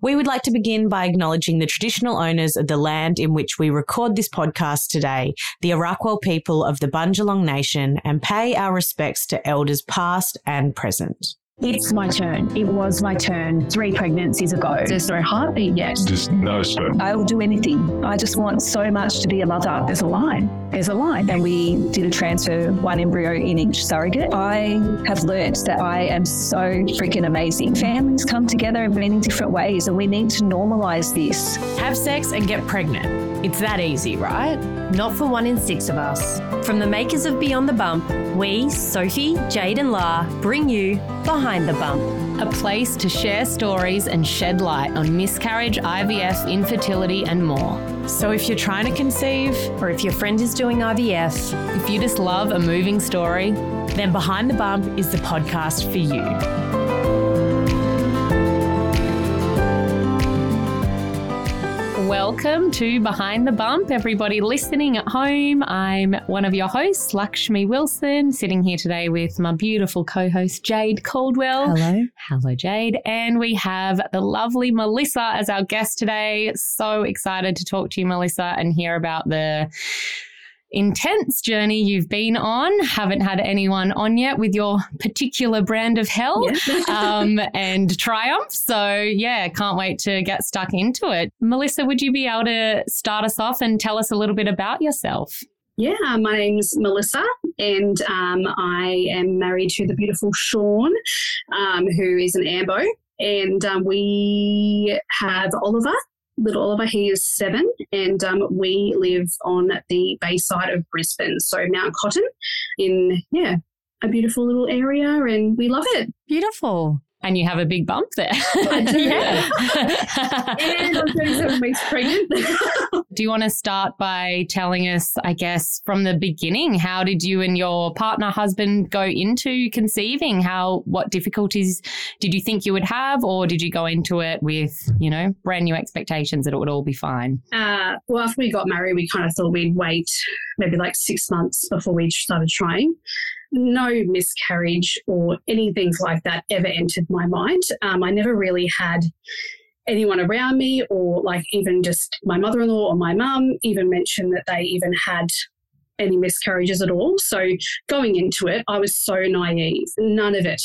We would like to begin by acknowledging the traditional owners of the land in which we record this podcast today, the Arakwal people of the Bundjalung Nation, and pay our respects to elders past and present. It's my turn. It was my turn three pregnancies ago. There's no heartbeat yet. There's no sperm. I will do anything. I just want so much to be a mother. There's a line. There's a line. And we did a transfer, one embryo in each surrogate. I have learnt that I am so freaking amazing. Families come together in many different ways, and we need to normalize this. Have sex and get pregnant. It's that easy, right? Not for one in six of us. From the makers of Beyond the Bump, we, Sophie, Jayde, and La, bring you Behind the Bump. A place to share stories and shed light on miscarriage, IVF, infertility, and more. So if you're trying to conceive, Or if your friend is doing IVF, If you just love a moving story, then Behind the Bump is the podcast for you. Welcome to Behind the Bump, everybody listening at home. I'm one of your hosts, Lakshmi Wilson, sitting here today with my beautiful co host, Jayde Caldwell. Hello. Hello, Jayde. And we have the lovely Melissa as our guest today. So excited to talk to you, Melissa, and hear about the intense journey you've been on. Haven't had anyone on yet with your particular brand of hell um, and triumph. So, yeah, can't wait to get stuck into it. Melissa, would you be able to start us off and tell us a little bit about yourself? Yeah, my name's Melissa, and um, I am married to the beautiful Sean, um, who is an Ambo, and um, we have Oliver. Little Oliver, he is seven, and um, we live on the bayside of Brisbane, so Mount Cotton, in yeah, a beautiful little area, and we love it. Beautiful. And you have a big bump there. I do. Yeah. And I'm 37 weeks pregnant. Do you want to start by telling us, I guess, from the beginning, how did you and your partner, husband go into conceiving? How, what difficulties did you think you would have, or did you go into it with, you know, brand new expectations that it would all be fine? uh, well, after we got married, we kind of thought we'd wait maybe like six months before we started trying. No miscarriage or anything like that ever entered my mind. Um, I never really had anyone around me, or like even just my mother in law or my mum, even mention that they even had any miscarriages at all. So going into it, I was so naive. None of it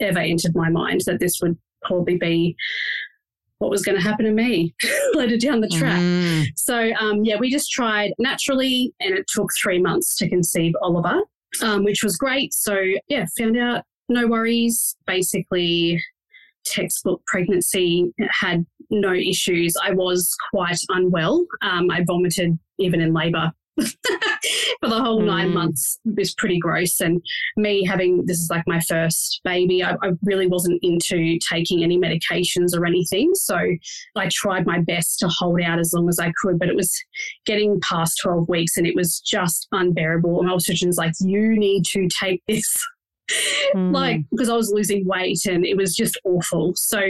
ever entered my mind that this would probably be what was going to happen to me later down the track. Mm. So um, yeah, we just tried naturally, and it took three months to conceive Oliver, um, which was great. So yeah, found out no worries. Basically, textbook pregnancy had no issues. I was quite unwell. Um, I vomited even in labour. For the whole nine Mm. months it was pretty gross. And me having this is like my first baby, I, I really wasn't into taking any medications or anything. So I tried my best to hold out as long as I could, but it was getting past 12 weeks and it was just unbearable. And my obstetrician's like, you need to take this. Mm. like, because I was losing weight and it was just awful. So,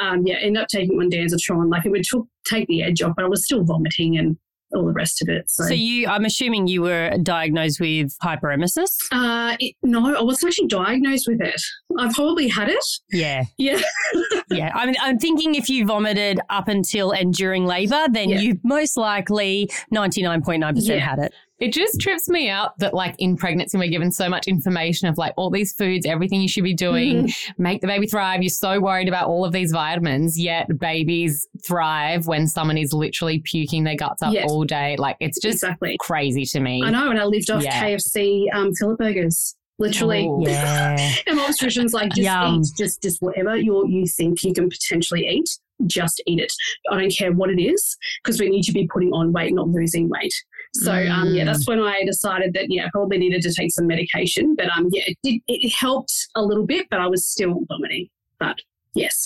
um, yeah, ended up taking one Danzatron. Like, it would took, take the edge off, but I was still vomiting and all the rest of it. So, So you, I'm assuming you were diagnosed with hyperemesis. uh, it, no, I wasn't actually diagnosed with it. I probably had it. Yeah, Yeah. yeah. I mean, I'm thinking if you vomited up until and during labour, then Yeah. you most likely 99.9% Yeah. had it. It just trips me out that, like, in pregnancy, we're given so much information of like all these foods, everything you should be doing, make the baby thrive. You're so worried about all of these vitamins, yet babies thrive when someone is literally puking their guts up Yes. all day. Like, it's just exactly. crazy to me. I know. And I lived off Yeah. KFC um, fillet burgers. Literally. Oh. Yeah. And my obstetrician's like, just Yum. eat, just just whatever you you think you can potentially eat, just eat it. I don't care what it is because we need to be putting on weight, not losing weight. So um, yeah, Mm. that's when I decided that yeah, I probably needed to take some medication. But um, yeah, it did it helped a little bit, but I was still vomiting. But yes,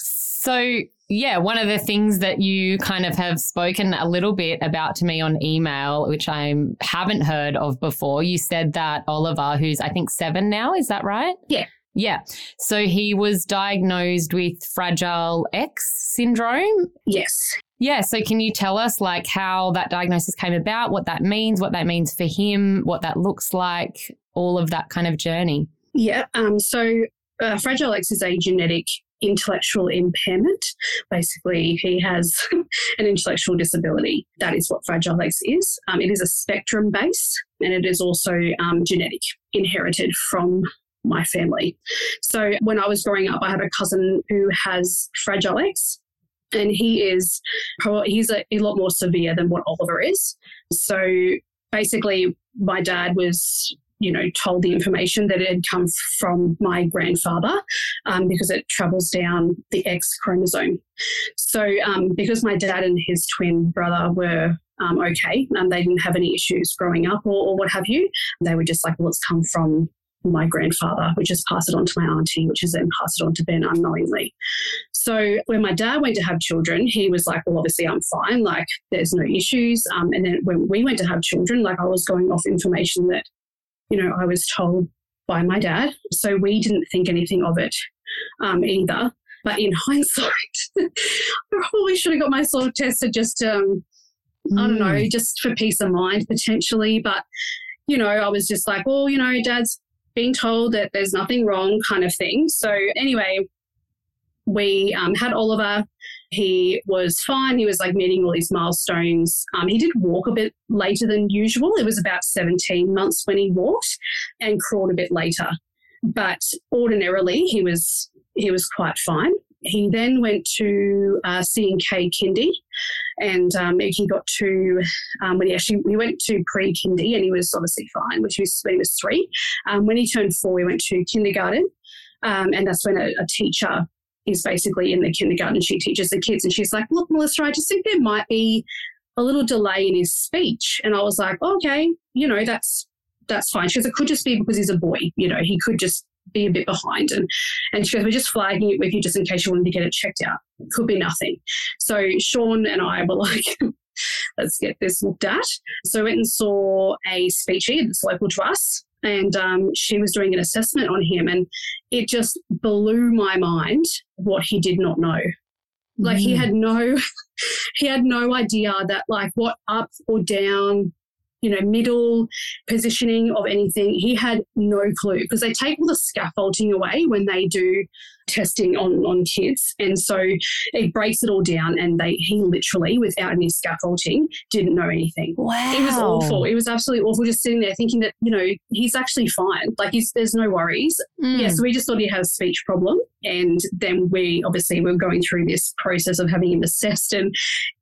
So, yeah, one of the things that you kind of have spoken a little bit about to me on email, which I haven't heard of before, you said that Oliver, who's I think seven now, is that right? Yeah. Yeah. So he was diagnosed with Fragile X syndrome. yes, Yeah. So can you tell us like how that diagnosis came about, what that means, what that means for him, what that looks like, all of that kind of journey? yeah. Um, so uh, Fragile X is a genetic intellectual impairment. Basically, he has an intellectual disability. That is what Fragile X is. Um, it is a spectrum base and it is also um, genetic, inherited from my family. So when I was growing up, I have a cousin who has Fragile X. And he is he's a, a lot more severe than what Oliver is. So basically, my dad was you know, told the information that it had come from my grandfather um, because it travels down the X chromosome. So, um, because my dad and his twin brother were um, okay and they didn't have any issues growing up or, or what have you, they were just like, well, it's come from my grandfather, which is passed it on to my auntie, which is then passed it on to Ben unknowingly. So when my dad went to have children, he was like, well, obviously I'm fine, like there's no issues. Um, and then when we went to have children, like I was going off information that you know, I was told by my dad. So we didn't think anything of it um, either. But in hindsight, I probably should have got myself tested just, um, mm. I don't know, mm. just for peace of mind potentially. But, you know, I was just like, well, you know, dad's being told that there's nothing wrong kind of thing. So anyway, we um, had Oliver he was fine. He was like meeting all these milestones. Um, he did walk a bit later than usual. It was about 17 months when he walked and crawled a bit later. But ordinarily, he was he was quite fine. He then went to uh, C&K Kindy, and um, he got to um, when he actually we went to pre Kindy, and he was obviously fine, which was when he was three. Um, when he turned four, we went to kindergarten, um, and that's when a, a teacher is basically in the kindergarten. She teaches the kids, and she's like, "Look, Melissa, I just think there might be a little delay in his speech." And I was like, "Okay, you know, that's that's fine." She goes, "It could just be because he's a boy. You know, he could just be a bit behind." And and she goes, "We're just flagging it with you just in case you wanted to get it checked out. It could be nothing." So Sean and I were like. Let's get this looked at. So I went and saw a speechy that's local to us and um, she was doing an assessment on him, and it just blew my mind what he did not know. Like mm. he had no, he had no idea that like what up or down you know, middle positioning of anything. He had no clue because they take all the scaffolding away when they do testing on, on kids. And so it breaks it all down and they he literally, without any scaffolding, didn't know anything. Wow. It was awful. It was absolutely awful just sitting there thinking that, you know, he's actually fine. Like he's there's no worries. Mm. Yeah, so we just thought he had a speech problem. And then we obviously we were going through this process of having him assessed and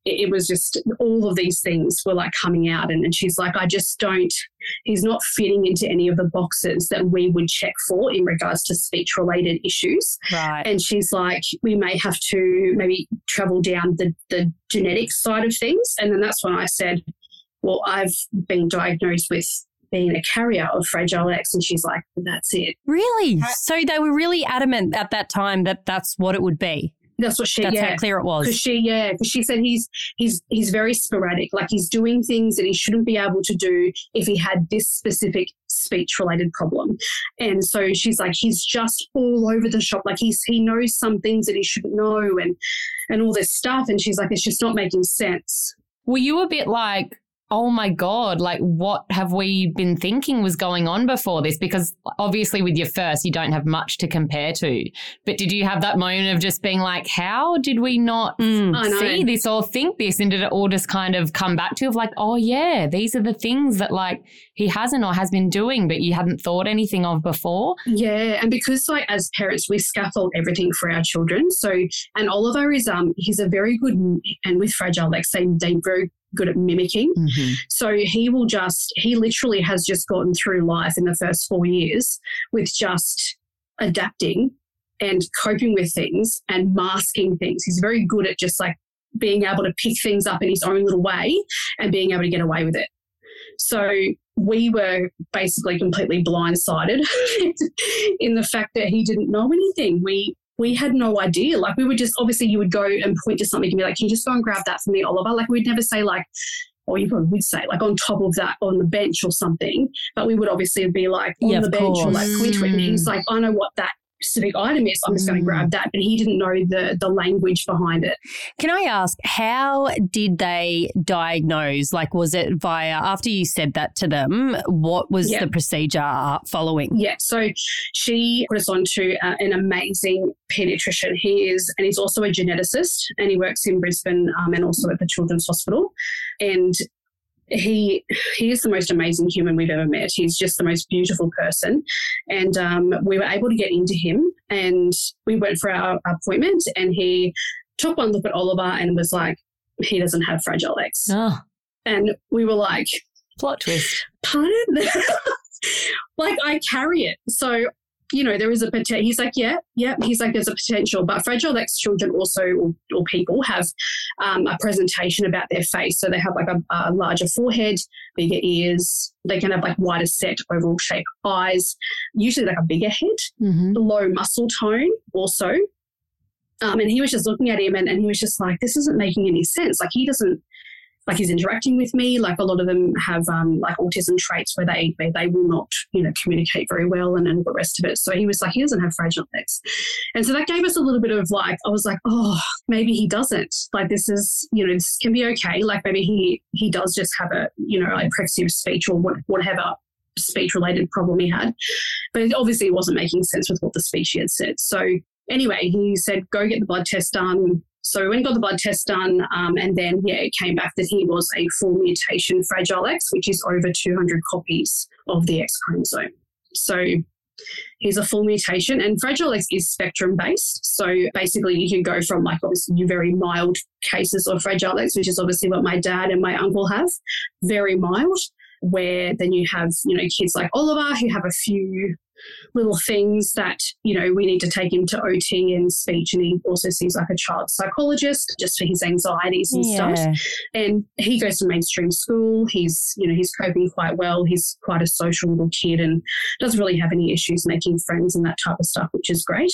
it, it was just all of these things were like coming out and, and she's like, I just don't he's not fitting into any of the boxes that we would check for in regards to speech related issues. Right. And she's like, we may have to maybe travel down the, the genetic side of things. And then that's when I said, well, I've been diagnosed with being a carrier of Fragile X. And she's like, that's it. Really? So they were really adamant at that time that that's what it would be. That's what she. That's yeah. how clear it was. Because she, yeah, because she said he's he's he's very sporadic. Like he's doing things that he shouldn't be able to do if he had this specific speech related problem. And so she's like, he's just all over the shop. Like he's he knows some things that he shouldn't know, and and all this stuff. And she's like, it's just not making sense. Were you a bit like, oh my God, like what have we been thinking was going on before this? Because obviously, with your first, you don't have much to compare to. But did you have that moment of just being like, how did we not mm, see this or think this? And did it all just kind of come back to you of like, oh yeah, these are the things that like he hasn't or has been doing, but you hadn't thought anything of before? Yeah. And because like as parents, we scaffold everything for our children. So, and Oliver is, um, he's a very good, and with Fragile, like say, they very good at mimicking. Mm-hmm. So he will just, he literally has just gotten through life in the first four years with just adapting and coping with things and masking things. He's very good at just like being able to pick things up in his own little way and being able to get away with it. So we were basically completely blindsided in the fact that he didn't know anything. We we had no idea. Like we would just obviously you would go and point to something and be like, Can you just go and grab that for me, Oliver? Like we'd never say like or you probably would say like on top of that on the bench or something. But we would obviously be like on yeah, the bench course. or like mm. He's like, I know what that specific item is, I'm just going to Mm. grab that. But he didn't know the the language behind it. Can I ask, how did they diagnose? Like, was it via, after you said that to them, what was Yeah. the procedure following? Yeah, so she put us on to uh, an amazing pediatrician. He is, and he's also a geneticist, and he works in Brisbane um, and also at the Children's Hospital. And he he is the most amazing human we've ever met. He's just the most beautiful person, and um, we were able to get into him, and we went for our appointment, and he took one look at Oliver and was like, "He doesn't have fragile X," Oh, and we were like, plot twist. pardon? like I carry it. So, you know, there is a potential. He's like, yeah, yeah. He's like, there's a potential. But Fragile X children also, or, or people, have um, a presentation about their face. So they have like a, a larger forehead, bigger ears. They can have like wider set, oval shaped eyes, usually like a bigger head, Mm-hmm. low muscle tone also. Um, and he was just looking at him and, and he was just like, this isn't making any sense. Like he doesn't, like he's interacting with me. Like a lot of them have um, like autism traits where they, they they will not, you know, communicate very well and, and the rest of it. So he was like, he doesn't have fragile X. And so that gave us a little bit of like, I was like, oh, maybe he doesn't. Like this is, you know, this can be okay. Like maybe he he does just have a, you know, apraxia of speech or what, whatever speech related problem he had. But obviously it obviously wasn't making sense with what the speech he had said. So anyway, he said, go get the blood test done. So and got the blood test done, um, and then yeah, it came back that he was a full mutation Fragile X, which is over 200 copies of the X chromosome. So he's a full mutation, and Fragile X is spectrum based. So basically, you can go from like obviously very mild cases of Fragile X, which is obviously what my dad and my uncle have, very mild. Where then you have you know kids like Oliver who have a few little things that you know we need to take him to OT and speech, and he also sees like a child psychologist just for his anxieties and stuff. And he goes to mainstream school. He's you know he's coping quite well. He's quite a social little kid and doesn't really have any issues making friends and that type of stuff, which is great.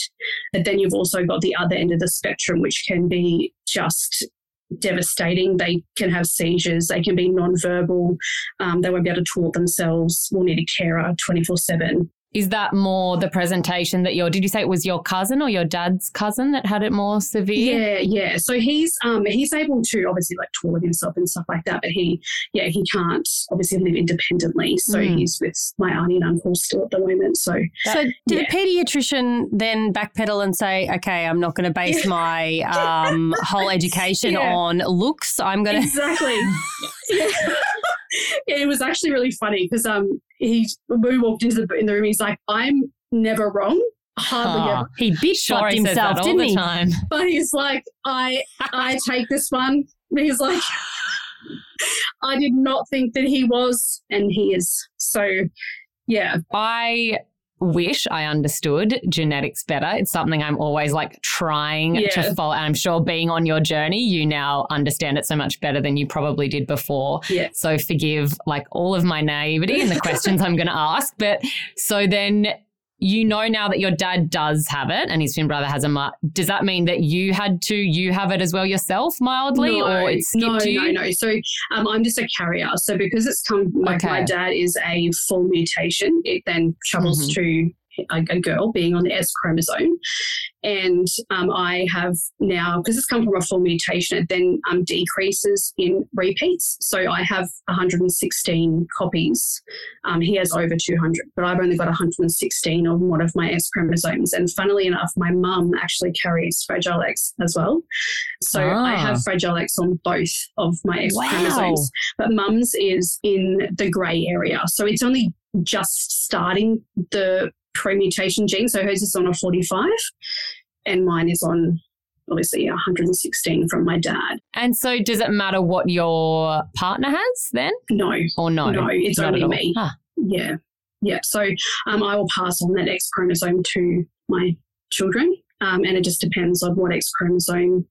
But then you've also got the other end of the spectrum, which can be just devastating. They can have seizures. They can be non-verbal. Um, they won't be able to talk themselves. Will need a carer twenty four seven. Is that more the presentation that your, did you say it was your cousin or your dad's cousin that had it more severe? Yeah, yeah. So he's um he's able to obviously like toilet himself and stuff like that, but he yeah he can't obviously live independently. So Mm. he's with my auntie and uncle still at the moment. So So did Yeah. the pediatrician then backpedal and say, okay, I'm not going to base my um, whole education Yeah. on looks. I'm going to. exactly. it was actually really funny because um he we walked into the in the room, he's like, I'm never wrong. Hardly Oh, ever. He bitch slapped himself, all didn't the he? time. But he's like, I I take this one. He's like I did not think that he was, and he is. So yeah. I wish I understood genetics better. It's something I'm always like trying Yeah. to follow. And I'm sure being on your journey, you now understand it so much better than you probably did before. Yeah. So forgive like all of my naivety and the questions I'm going to ask. But so then you know now that your dad does have it and his twin brother has a mu- does that mean that you had to you have it as well yourself mildly no, or it skipped no, you? No, no. So um, I'm just a carrier. So because it's come, like my dad is a full mutation, it then travels Mhm. to a, a girl being on the X chromosome. And um, I have now, because it's come from a full mutation, it then um, decreases in repeats. So I have 116 copies. Um, he has over 200, but I've only got 116 of one of my X chromosomes. And funnily enough, my mum actually carries Fragile X as well. So I Ah. have Fragile X on both of my X Wow. chromosomes. But mum's is in the grey area. So it's only just starting the pre-mutation gene. So hers is on a 45 and mine is on obviously 116 from my dad. And so does it matter what your partner has then No, or no? No, it's Not only me. Ah. yeah. Yeah. So um, I will pass on that X chromosome to my children. Um, and it just depends on what X chromosome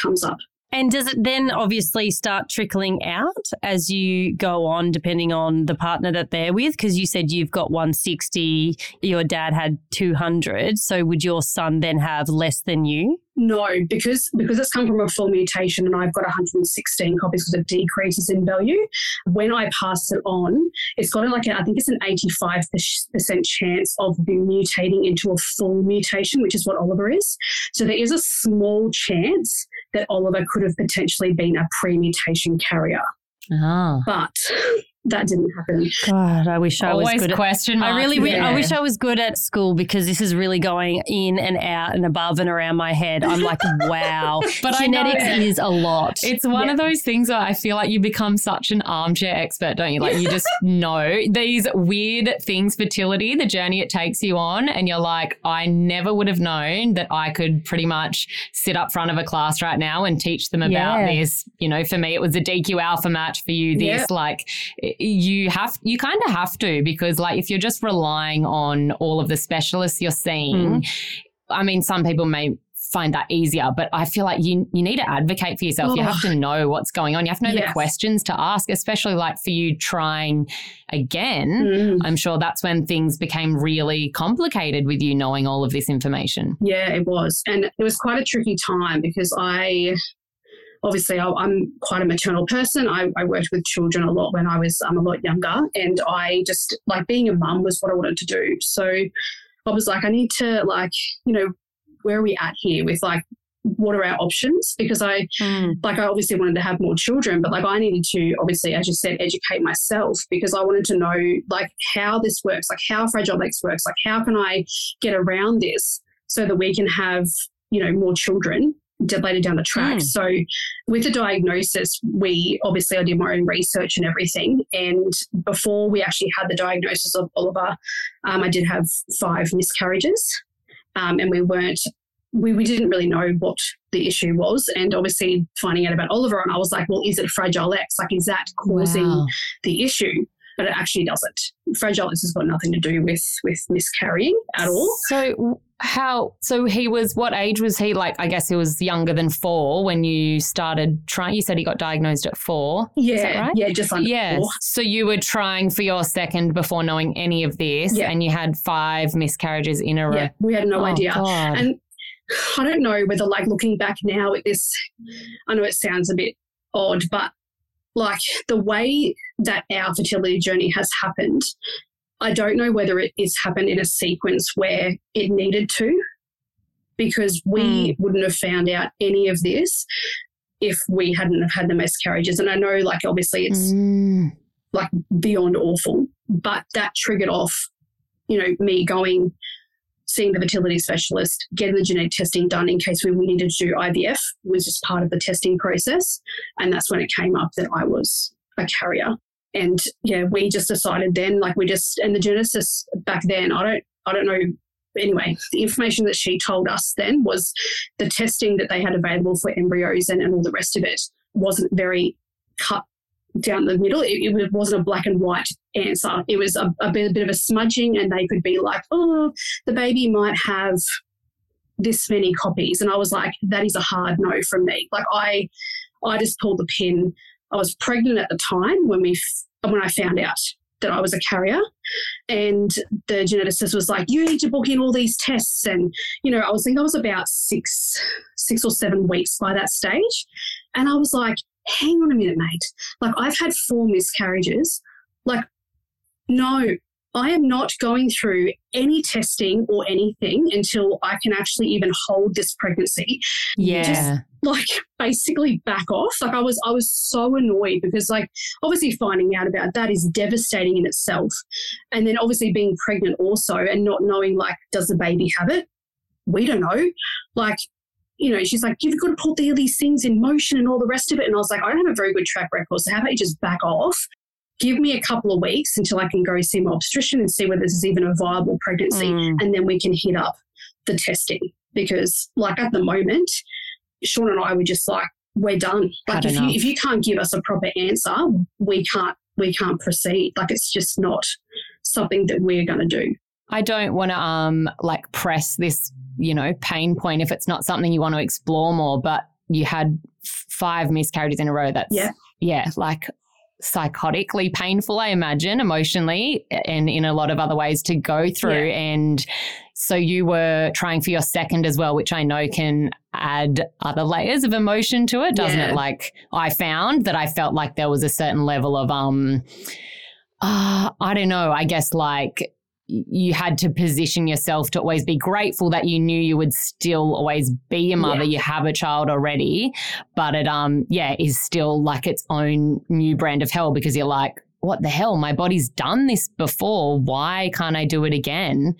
comes up. And does it then obviously start trickling out as you go on, depending on the partner that they're with? Because you said you've got 160, your dad had 200. So would your son then have less than you? No, because because it's come from a full mutation and I've got 116 copies because it decreases in value. When I pass it on, it's got like a, I think it's an 85% chance of mutating into a full mutation, which is what Oliver is. So there is a small chance that Oliver could have potentially been a pre-mutation carrier. Oh. But that didn't happen. God, I wish I Always was good at question I really, Yeah. I wish I was good at school because this is really going in and out and above and around my head. I'm like, wow, But I genetics is a lot. It's one of those things where I feel like you become such an armchair expert, don't you? Like you just know these weird things, fertility, the journey it takes you on. And you're like, I never would have known that I could pretty much sit up front of a class right now and teach them about Yeah. this. You know, for me, it was a DQ alpha match for you. This, Yeah. like, you have, you kind of have to because, like, if you're just relying on all of the specialists you're seeing, I mean, some people may find that easier, but I feel like you you need to advocate for yourself. You Oh. have to know what's going on. You have to know the questions to ask, especially like for you trying again. Mm. I'm sure that's when things became really complicated with you knowing all of this information. Yeah, it was. And it was quite a tricky time because I obviously I, I'm quite a maternal person. I, I worked with children a lot when I was um, a lot younger, and I just like being a mum was what I wanted to do. So I was like, I need to like, you know, where are we at here with like what are our options? Because I Mm. like I obviously wanted to have more children, but like I needed to obviously, as you said, educate myself because I wanted to know like how this works, like how Fragile X works, like how can I get around this so that we can have, you know, more children later down the track. Mm. So with the diagnosis, we obviously I did my own research and everything. And before we actually had the diagnosis of Oliver, um, I did have five miscarriages. Um, and we weren't we, we didn't really know what the issue was. And obviously finding out about Oliver, and I was like, well, is it Fragile X? Like, is that causing Wow. the issue? But it actually doesn't. Fragile X has got nothing to do with with miscarrying at all. So how? So he was. What age was he? Like, I guess he was younger than four when you started trying. You said he got diagnosed at four. Yeah, that right? yeah, just under Yes. four. So you were trying for your second before knowing any of this, Yeah. and you had five miscarriages in a row. Yeah, we had no Oh, idea. God. And I don't know whether, like, looking back now at this, I know it sounds a bit odd, but like the way that our fertility journey has happened, I don't know whether it is happened in a sequence where it needed to, because we wouldn't have found out any of this if we hadn't have had the miscarriages. And I know, like, obviously it's Mm. like beyond awful. But that triggered off, you know, me going, seeing the fertility specialist, getting the genetic testing done in case we needed to do IVF was just part of the testing process. And that's when it came up that I was a carrier. And yeah, we just decided then, like we just and the geneticist back then, I don't I don't know anyway, the information that she told us then was the testing that they had available for embryos and, and all the rest of it wasn't very cut down the middle. It, it wasn't a black and white answer. It was a, a, bit, a bit of a smudging, and they could be like, oh, the baby might have this many copies. And I was like, that is a hard no from me. Like I, I just pulled the pin. I was pregnant at the time when we when I found out that I was a carrier, and the geneticist was like, "You need to book in all these tests." And you know, I was thinking I was about six, six or seven weeks by that stage, and I was like, "Hang on a minute, mate. Like I've had four miscarriages. Like, no." I am not going through any testing or anything until I can actually even hold this pregnancy Yeah. Just like basically back off. Like I was I was so annoyed because like obviously finding out about that is devastating in itself. And then obviously being pregnant also and not knowing like does the baby have it? We don't know. Like you know, she's like, you've got to put all these things in motion and all the rest of it. And I was like, I don't have a very good track record. So how about you just back off? Give me a couple of weeks until I can go see my obstetrician and see whether this is even a viable pregnancy. Mm. And then we can hit up the testing. Because like at the moment, Sean and I were just like, we're done. Like if you if you can't give us a proper answer, we can't we can't proceed. Like it's just not something that we're gonna do. I don't want to um like press this, you know, pain point if it's not something you want to explore more, but you had five miscarriages in a row. That's Yeah. yeah, like psychotically painful, I imagine, emotionally, and in a lot of other ways to go through. And so you were trying for your second as well, which I know can add other layers of emotion to it, doesn't Yeah. it? Like I found that I felt like there was a certain level of um uh, I don't know, I guess like you had to position yourself to always be grateful that you knew you would still always be a mother. Yeah. You have a child already, but it um yeah is still like its own new brand of hell because you're like what the hell? My body's done this before. Why can't i do it again?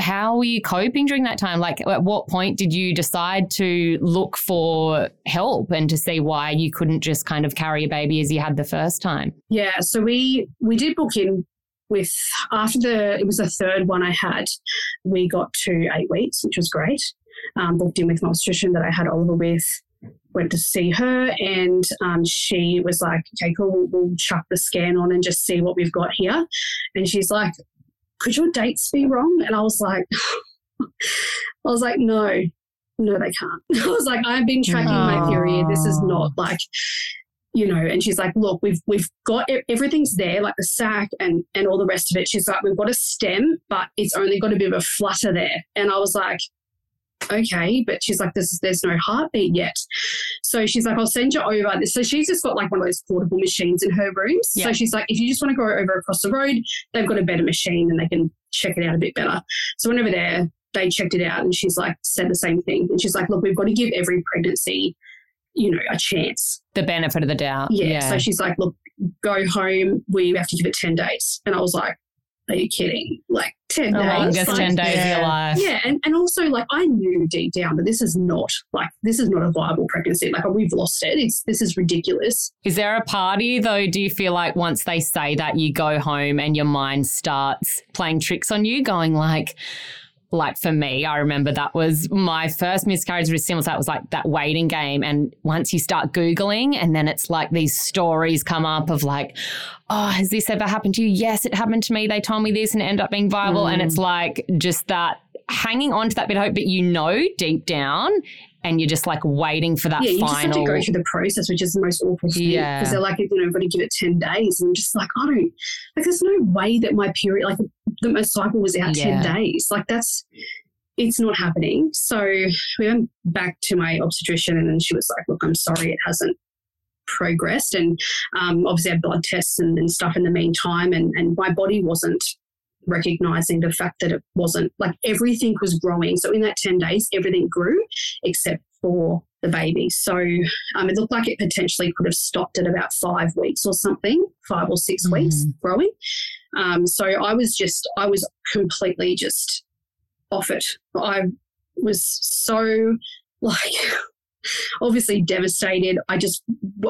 How were you coping during that time? Like at what point did you decide to look for help and to see why you couldn't just kind of carry a baby as you had the first time? Yeah, so we we did book in with after the it was the third one I had, we got to eight weeks, which was great. Um, booked in with my obstetrician that I had Oliver with. Went to see her, and um, she was like, "Okay, cool. We'll, we'll chuck the scan on and just see what we've got here." And she's like, "Could your dates be wrong?" And I was like, "I was like, no, no, they can't." I was like, "I've been tracking my period. This is not like." You know, and she's like, look, we've we've got everything's there, like the sac and and all the rest of it. She's like, we've got a stem, but it's only got a bit of a flutter there. And I was like, okay, but she's like, there's there's no heartbeat yet. So she's like, I'll send you over. So she's just got like one of those portable machines in her room. Yeah. So she's like, if you just want to go over across the road, they've got a better machine and they can check it out a bit better. So went over there. They checked it out, and she's like, said the same thing. And she's like, look, we've got to give every pregnancy, you know, a chance. the benefit of the doubt Yeah. So she's like, look, go home. We have to give it 10 days. And I was like, are you kidding? Like 10 the days? longest Like, 10 days of your yeah. life Yeah. And, and also, like, I knew deep down that this is not, like, this is not a viable pregnancy. Like, we've lost it. It's, this is ridiculous. Is there a party though? Do you feel like once they say that you go home and your mind starts playing tricks on you, going like, like for me, I remember that was my first miscarriage with similar. That was like that waiting game. And once you start Googling and then it's like these stories come up of like, oh, has this ever happened to you? Yes, it happened to me. They told me this and it ended up being viable. And it's mm. like just that hanging on to that bit of hope, but you know deep down and you're just like waiting for that yeah. You just have to go through the process, which is the most awful thing. Yeah. Because they're like, you know, we've got to give it 10 days. And I'm just like, I don't, like, there's no way that my period, like, that my cycle was out Yeah. 10 days. Like, that's, it's not happening. So we went back to my obstetrician and then she was like, look, I'm sorry, it hasn't progressed. And um, obviously I had blood tests and, and stuff in the meantime. And, and my body wasn't recognizing the fact that it wasn't like everything was growing. So in that 10 days, everything grew except for the baby. So um, it looked like it potentially could have stopped at about five weeks or something, five or 6 weeks growing. Um, so I was just, I was completely just off it. I was so like obviously devastated. I just,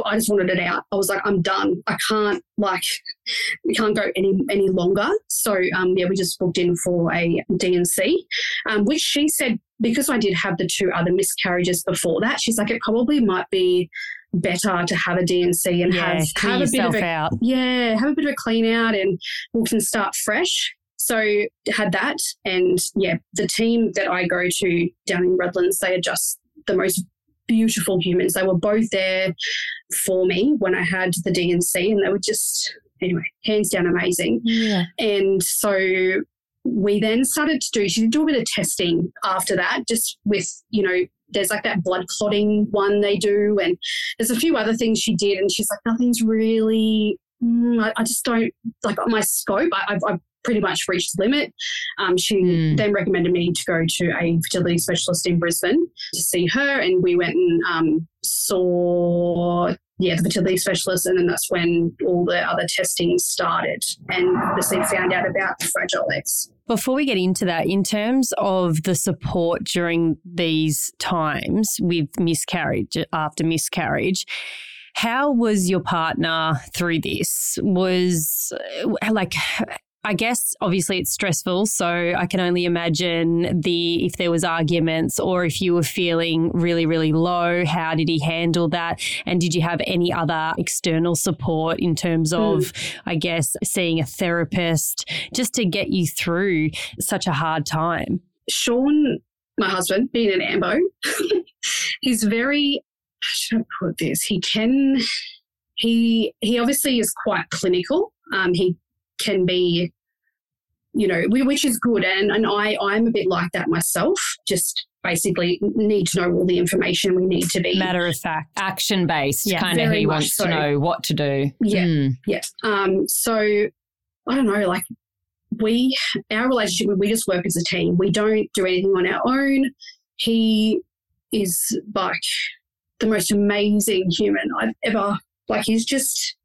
I just wanted it out. I was like, I'm done. I can't like, we can't go any any longer. So um, yeah, we just booked in for a D&C, um, which she said because I did have the two other miscarriages before that. She's like, it probably might be better to have a D&C and Yeah, have have a bit of a out. yeah, have a bit of a clean out and we can start fresh. So had that and yeah, the team that I go to down in Redlands, they are just the most beautiful humans. They were both there for me when I had the D&C and they were just anyway, hands down amazing. Yeah. And so we then started to do, she did do a bit of testing after that, just with, you know, there's like that blood clotting one they do. And there's a few other things she did. And she's like, nothing's really, mm, I, I just don't, like my scope, I, I've, I've pretty much reached the limit. Um, she Mm. then recommended me to go to a fertility specialist in Brisbane to see her. And we went and um, saw yeah, the fertility specialist, and then that's when all the other testing started, and obviously found out about the fragile X. Before we get into that, in terms of the support during these times with miscarriage, after miscarriage, how was your partner through this? Was like, I guess obviously it's stressful, so I can only imagine the if there was arguments or if you were feeling really really low, how did he handle that? And did you have any other external support in terms of I guess seeing a therapist just to get you through such a hard time? Sean, my husband, being an ambo, he's very I should I put this? He can, he, he obviously is quite clinical. Um, he can be, you know, which is good. And, and I, I'm a bit like that myself, just basically need to know all the information we need to be matter of fact, action based Yeah, kind of. He wants so. to know what to do. Yeah. Mm. Yeah. Um, so I don't know, like we, our relationship, we just work as a team. We don't do anything on our own. He is like the most amazing human I've ever, like, he's just,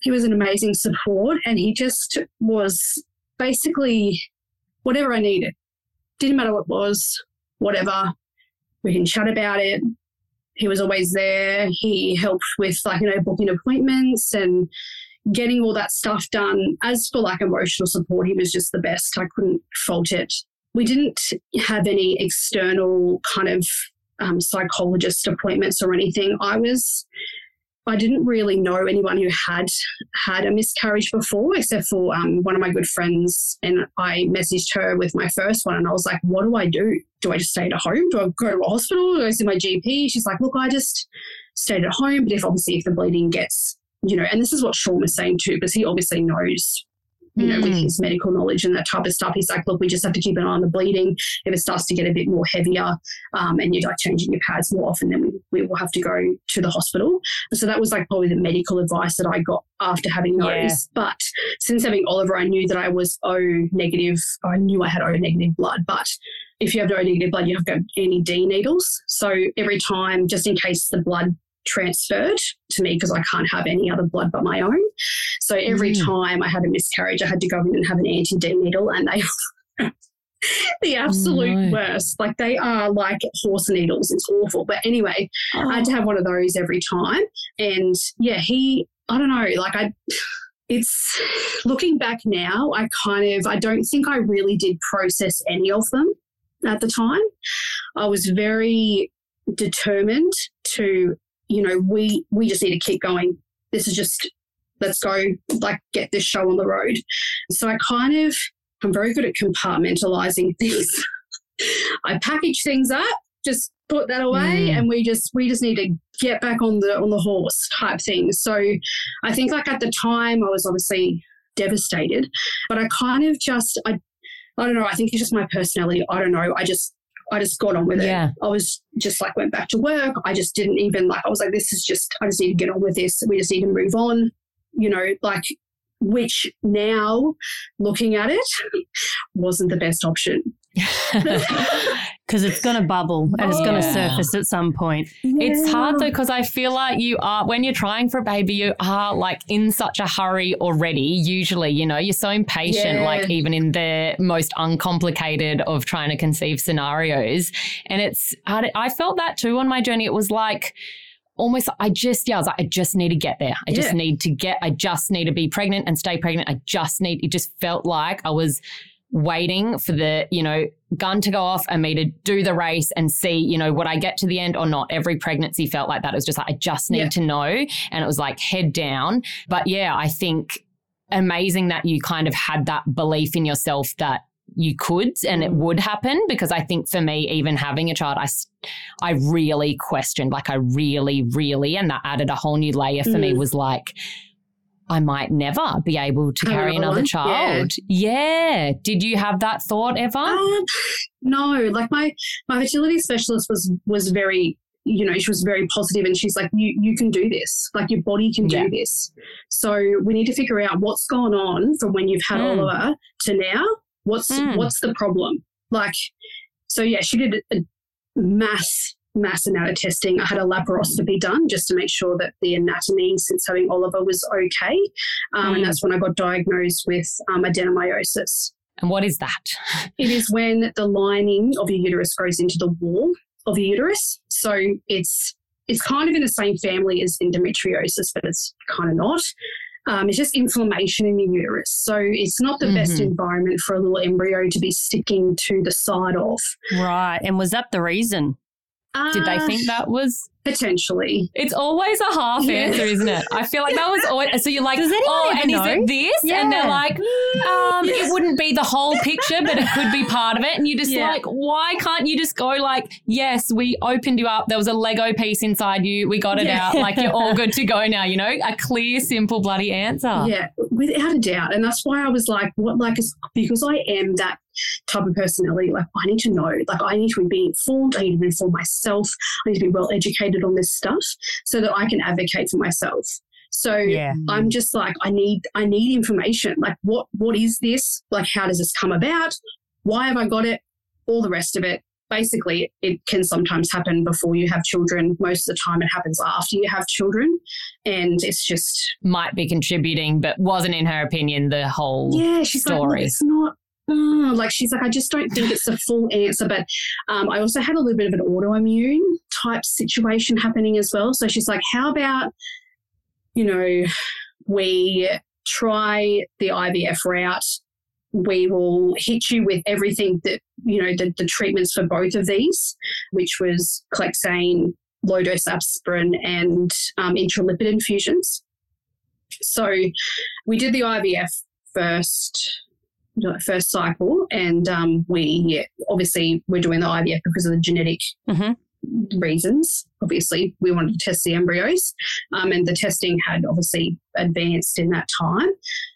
he was an amazing support and he just was basically whatever I needed. Didn't matter what it was, whatever. We can chat about it. He was always there. He helped with like, you know, booking appointments and getting all that stuff done. As for like emotional support, he was just the best. I couldn't fault it. We didn't have any external kind of um, psychologist appointments or anything. I was, I didn't really know anyone who had had a miscarriage before, except for um, one of my good friends. And I messaged her with my first one, and I was like, "What do I do? Do I just stay at home? Do I go to a hospital? Do I see my GP?" She's like, "Look, I just stayed at home, but if obviously if the bleeding gets you know, and this is what Sean was saying too, because he obviously knows, you know, with Mm. his medical knowledge and that type of stuff. He's like, look, we just have to keep an eye on the bleeding. If it starts to get a bit more heavier um, and you're like changing your pads more often, then we, we will have to go to the hospital. So that was like probably the medical advice that I got after having those. Yeah. But since having Oliver, I knew that I was O negative. I knew I had O negative blood, but if you have O negative blood, you have to go anti D needles. So every time, just in case the blood transferred to me because I can't have any other blood but my own. So every Mm. time I had a miscarriage, I had to go in and have an anti D needle, and they the absolute no. worst. Like they are like horse needles. It's awful. But anyway, I had to have one of those every time. And yeah, he, I don't know, like I, it's looking back now, I kind of, I don't think I really did process any of them at the time. I was very determined to, you know, we, we just need to keep going. This is just, let's go, like, get this show on the road. So I kind of, I'm very good at compartmentalizing things. I package things up, just put that away, Mm. and we just we just need to get back on the on the horse type thing. So I think like at the time I was obviously devastated, but I kind of just I I don't know. I think it's just my personality. I don't know. I just I just got on with it. Yeah. I was just like went back to work. I just didn't even like I was like this is just I just need to get on with this. We just need to move on. You know, like which now looking at it wasn't the best option. Because it's going to bubble and it's going to Yeah. surface at some point. It's hard though because I feel like you are when you're trying for a baby, you are like in such a hurry already. Usually, you know, you're so impatient, Yeah. like even in the most uncomplicated of trying to conceive scenarios. And it's I, I felt that too on my journey. It was like almost I just yeah, I was like, I just need to get there. I just Yeah. need to get I just need to be pregnant and stay pregnant. I just need it just felt like I was waiting for the, you know, gun to go off and me to do the race and see, you know, would I get to the end or not? Every pregnancy felt like that. It was just like, I just need Yeah. to know. And it was like head down. But yeah, I think amazing that you kind of had that belief in yourself that you could and it would happen because I think for me, even having a child, I I really questioned, like I really, really, and that added a whole new layer for me Mm. was like, I might never be able to carry another another one? child. Yeah. Did you have that thought ever? Um, no, like my my fertility specialist was was very you know she was very positive and she's like you you can do this like your body can do this so we need to figure out what's gone on from when you've had Mm. Oliver to now what's Mm. what's the problem like so yeah she did a mass mass amount of testing I had a laparoscopy done just to make sure that the anatomy since having Oliver was okay um, Mm. and that's when I got diagnosed with um, adenomyosis And what is that? it is when the lining of your uterus goes into the wall of your uterus. So it's it's kind of in the same family as endometriosis, but it's kind of not. Um, it's just inflammation in the uterus. So it's not the best Mhm. environment for a little embryo to be sticking to the side of. Right. And was that the reason? Did they think that was? potentially? It's always a half Yeah. answer, isn't it? I feel like that was always. So you're like, Does anyone oh, and is know? it this? And they're like, um, it wouldn't be the whole picture, but it could be part of it. And you're just Yeah. like, why can't you just go like, yes, we opened you up. There was a Lego piece inside you. We got it Yeah. out. Like you're all good to go now. You know, a clear, simple, bloody answer. Yeah, without a doubt. And that's why I was like, what, like, because I am that type of personality, like, I need to know, like, I need to be informed. I need to inform myself. I need to be well educated on this stuff so that I can advocate for myself. So Yeah. I'm mm. just like, I need, I need information. Like, what, what is this? Like, how does this come about? Why have I got it? All the rest of it. Basically, it can sometimes happen before you have children. Most of the time, it happens after you have children. And it's just, Might be contributing, but wasn't, in her opinion, the whole. yeah, she's like, story. "Look, it's not. Oh," like she's like, I just don't think it's the full answer. But um, I also had a little bit of an autoimmune type situation happening as well. So she's like, how about, you know, we try the IVF route. We will hit you with everything that, you know, the, the treatments for both of these, which was Clexane, low dose aspirin, and um, intralipid infusions. So we did the IVF first first cycle and um, we obviously we're doing the IVF because of the genetic Mhm. reasons obviously we wanted to test the embryos um, and the testing had obviously advanced in that time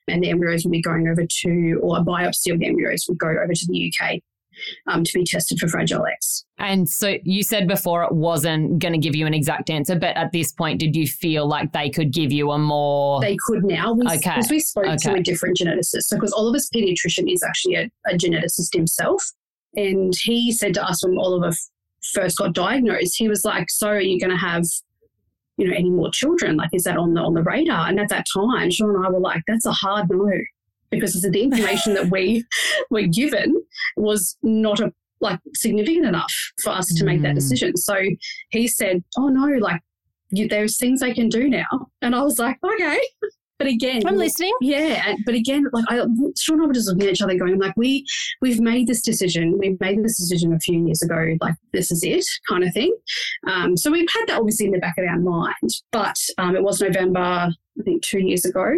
and the embryos will be going over to or a biopsy of the embryos would go over to the UK um, to be tested for Fragile X And so you said before it wasn't going to give you an exact answer, but at this point, did you feel like they could give you a more. they could now we, Okay. because we spoke to a different geneticist. So, because Oliver's pediatrician is actually a, a geneticist himself. And he said to us when Oliver first got diagnosed, he was like, So, are you going to have, you know, any more children? Like, is that on the, on the radar? And at that time, Sean and I were like, That's a hard no. Because the information that we were given was not a like significant enough for us to make that Mm. decision. So he said, "Oh no, like you, there's things they can do now," and I was like, "Okay." But again, I'm listening. yeah, but again, like I, Sean and I were just looking at each other, going like, "We, we've made this decision. We've made this decision a few years ago. Like this is it, kind of thing." Um, so we've had that obviously in the back of our mind. But um, it was November, I think, two years ago.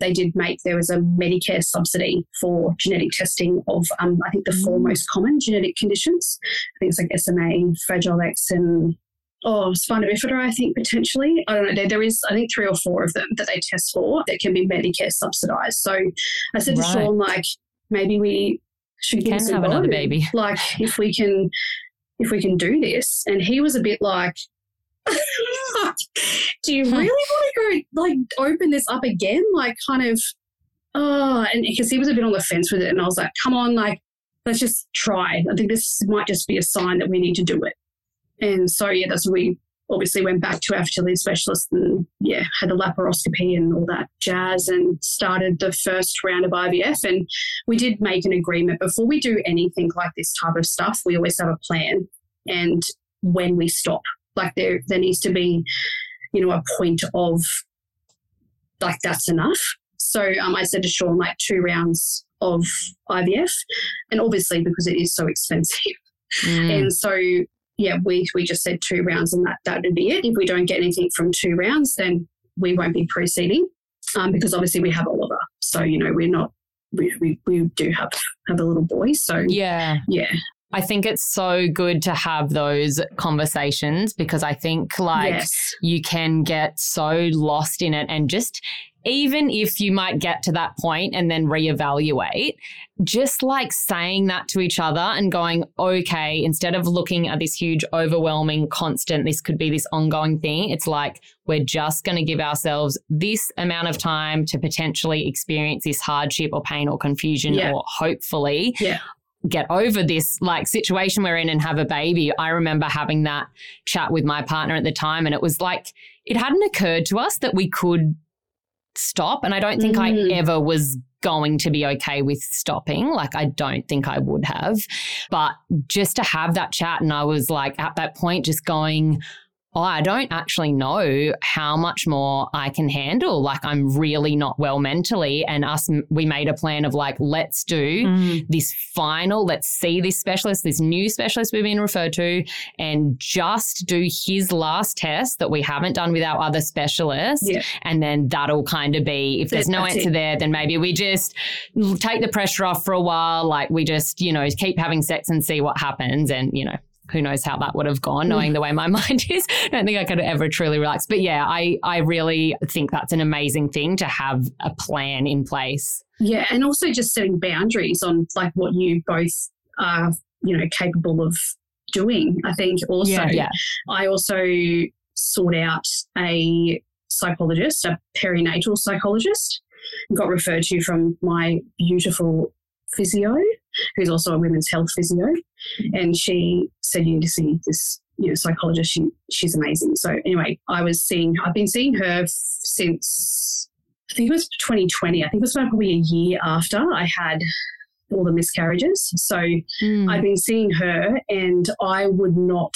They did make there was a Medicare subsidy for genetic testing of um, I think the four most common genetic conditions. I think it's like SMA, Fragile X, and oh, spina bifida, I think potentially. I don't know. There, there is, I think, three or four of them that they test for that can be Medicare subsidized. So I said to Sean, like, maybe we should give Can have another baby. Like, if we can, if we can do this. And he was a bit like, do you really want to go like open this up again? Like, kind of, oh, and because he was a bit on the fence with it, and I was like, come on, like, let's just try. I think this might just be a sign that we need to do it. And so, yeah, that's we obviously went back to our fertility specialist and, yeah, had the laparoscopy and all that jazz and started the first round of IVF. And we did make an agreement before we do anything like this type of stuff, we always have a plan. And when we stop, like, there, there needs to be, you know, a point of like, that's enough. So um, I said to Sean, like, two rounds of IVF. And obviously, because it is so expensive, Mm. and so, yeah, we, we just said two rounds and that, that would be it. If we don't get anything from two rounds, then we won't be proceeding um, because obviously we have Oliver. So, you know, we're not, we, we, we do have, have a little boy. So, Yeah. yeah. I think it's so good to have those conversations because I think like yes. you can get so lost in it and just even if you might get to that point and then reevaluate, just like saying that to each other and going, okay, instead of looking at this huge, overwhelming, constant, this could be this ongoing thing, it's like we're just going to give ourselves this amount of time to potentially experience this hardship or pain or confusion Yeah. or hopefully Yeah. Get over this like situation we're in and have a baby. I remember having that chat with my partner at the time and it was like it hadn't occurred to us that we could stop and I don't think Mm. I ever was going to be okay with stopping. Like I don't think I would have. But just to have that chat and I was like at that point just going oh, I don't actually know how much more I can handle. Like, I'm really not well mentally. And us, we made a plan of like, let's do Mm. this final, let's see this specialist, this new specialist we've been referred to, and just do his last test that we haven't done with our other specialists. Yeah. And then that'll kind of be, if there's no That's answer it. there, then maybe we just take the pressure off for a while. Like, we just, you know, keep having sex and see what happens. And, you know, who knows how that would have gone, knowing the way my mind is. I don't think I could ever truly relax. But yeah, I, I really think that's an amazing thing to have a plan in place. Yeah, and also just setting boundaries on like what you both are, you know, capable of doing. I think also yeah. I also sought out a psychologist, a perinatal psychologist, got referred to from my beautiful physio, who's also a women's health physio. And she said, You need to see this, you know, psychologist. She she's amazing. So anyway, I was seeing I've been seeing her f- since I think it was 2020. I think it was probably a year after I had all the miscarriages. So Mm. I've been seeing her, and I would not,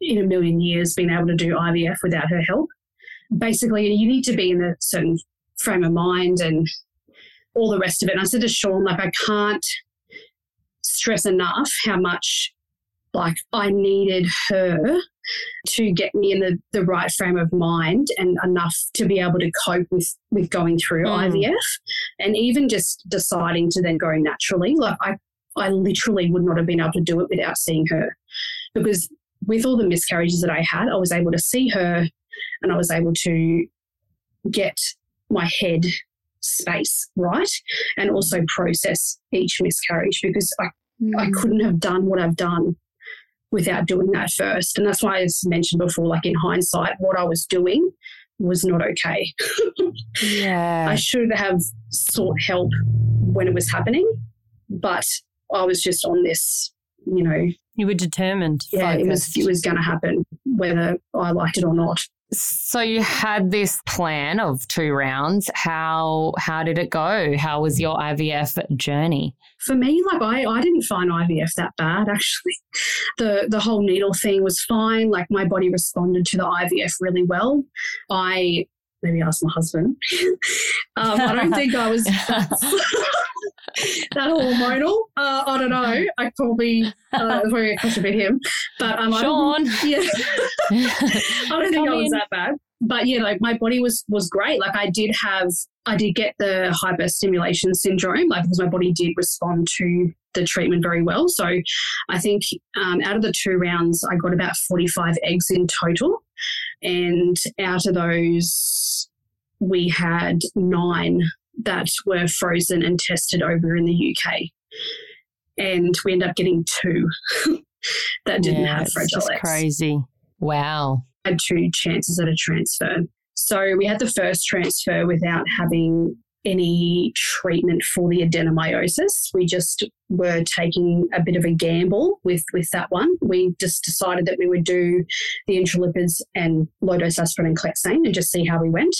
in a million years, been able to do IVF without her help. Basically, you need to be in a certain frame of mind and all the rest of it. And I said to Sean, like, I can't stress enough how much, like, I needed her to get me in the, the right frame of mind and enough to be able to cope with with going through Mm. IVF and even just deciding to then go naturally like I I literally would not have been able to do it without seeing her because with all the miscarriages that I had I was able to see her and I was able to get my head space right and also process each miscarriage because I I hmm. couldn't have done what I've done without doing that first. And that's why I mentioned before, like in hindsight, what I was doing was not okay. yeah. I should have sought help when it was happening, but I was just on this, you know, You were determined. yeah, it was it was going to happen whether I liked it or not. So you had this plan of two rounds. How how did it go? How was your IVF journey? For me, like I, I didn't find IVF that bad actually. The the whole needle thing was fine. Like my body responded to the IVF really well. I maybe ask my husband. um, I don't think I was that, hormonal. Uh, I don't know. I probably uh, probably contradict him, but um, I Sean. yeah. I don't think Come I was in. that bad. But yeah, like my body was was great. Like I did have I did get the hyperstimulation syndrome, like because my body did respond to the treatment very well. So I think um, out of the two rounds, I got about 45 eggs in total. And out of those, we had nine that were frozen and tested over in the UK. And we ended up getting two that didn't Yeah, have fragile X crazy. Wow. had two chances at a transfer. So we had the first transfer without having any treatment for the adenomyosis. We just were taking a bit of a gamble with with that one. We just decided that we would do the intralipids and low dose aspirin and clexane and just see how we went.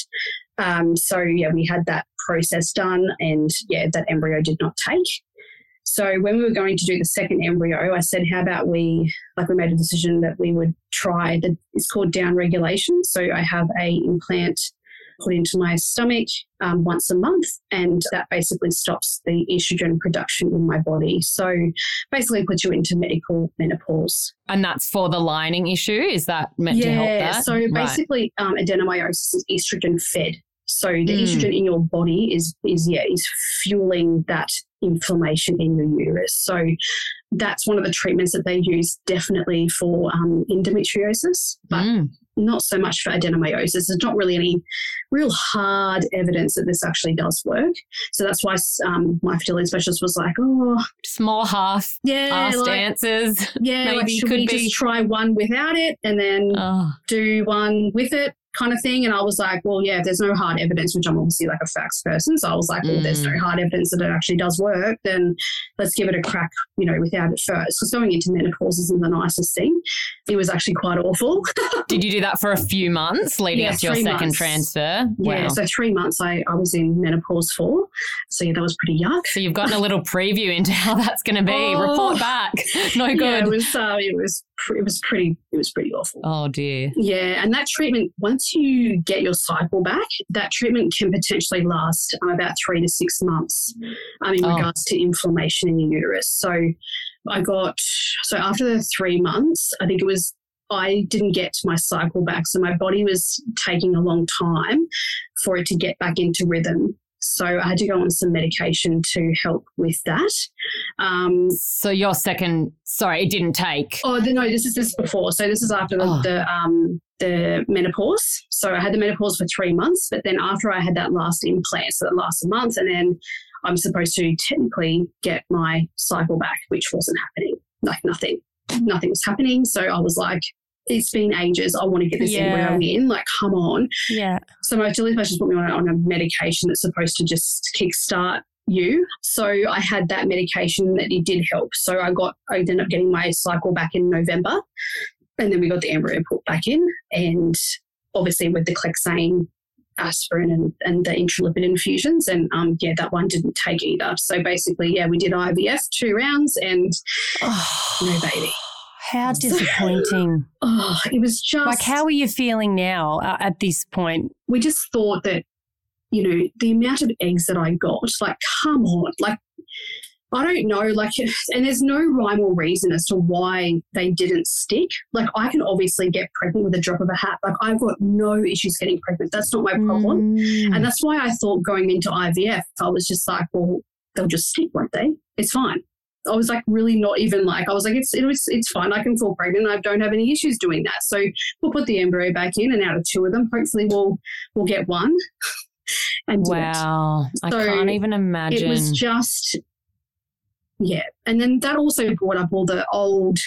Um, so yeah, we had that process done, and yeah, that embryo did not take. So when we were going to do the second embryo, I said, "How about we like we made a decision that we would try the it's called down regulation. So I have a implant put into my stomach um, once a month, and that basically stops the estrogen production in my body. So basically puts you into medical menopause. And that's for the lining issue. Is that meant to help that? So Right. basically, um, adenomyosis is estrogen fed. So the Mm. estrogen in your body is is yeah is fueling that inflammation in your uterus. So that's one of the treatments that they use definitely for um, endometriosis, but Mm. Not so much for adenomyosis. There's not really any real hard evidence that this actually does work. So that's why um, my fertility specialist was like, oh, Small half yeah, asked like, answers. yeah, like, maybe should could we be- just try one without it and then Oh, do one with it kind of thing. And I was like, well, yeah, if there's no hard evidence, which I'm obviously like a facts person. So I was like, well, there's no Mm. hard evidence that it actually does work, then let's give it a crack, you know, without it first. Because going into menopause isn't the nicest thing. It was actually quite awful. did you do that for a few months leading Yeah, up to your second months. transfer? Yeah. Wow. So three months I, I was in menopause for. So yeah, that was pretty yuck. So you've gotten a little preview into how that's going to be. Oh. Report back. No Yeah, it good. was uh, it was it was pretty it was pretty awful. Oh dear. Yeah, and that treatment once you get your cycle back, that treatment can potentially last um, about three to six months um, in Oh. regards to inflammation in your uterus. So I got so after the three months, I think it was I didn't get my cycle back, so my body was taking a long time for it to get back into rhythm. So I had to go on some medication to help with that. Um, So your second, sorry, it didn't take. Oh the, no, this is this before. So this is after the, Oh. the um the menopause. So I had the menopause for three months, but then after I had that last implant, so that lasted a month, and then I'm supposed to technically get my cycle back, which wasn't happening. Like nothing, nothing was happening. So I was like, it's been ages. I want to get this Yeah. embryo in. Like, come on. Yeah. So my Achilles just put me on, a- on a medication that's supposed to just kickstart you. So I had that medication that it did help. So I got I ended up getting my cycle back in November, and then we got the embryo put back in, and obviously with the Clexane, aspirin, and, and the intralipid infusions, and um yeah that one didn't take either. So basically yeah we did IVF two rounds and no baby. How disappointing. Oh, it was just like, how are you feeling now uh, at this point? we just thought that, you know, the amount of eggs that I got, like, come on, like, I don't know, like, and there's no rhyme or reason as to why they didn't stick. Like, I can obviously get pregnant with a drop of a hat. Like, I've got no issues getting pregnant. That's not my problem. Mm. And that's why I thought going into IVF, I was just like, well, they'll just stick, won't they? It's fine. I was like really not even like I was like it's it was it's fine I can fall pregnant I don't have any issues doing that so we'll put the embryo back in and out of two of them hopefully we'll we'll get one and. Wow. I can't even imagine. it was just yeah and then that also brought up all the old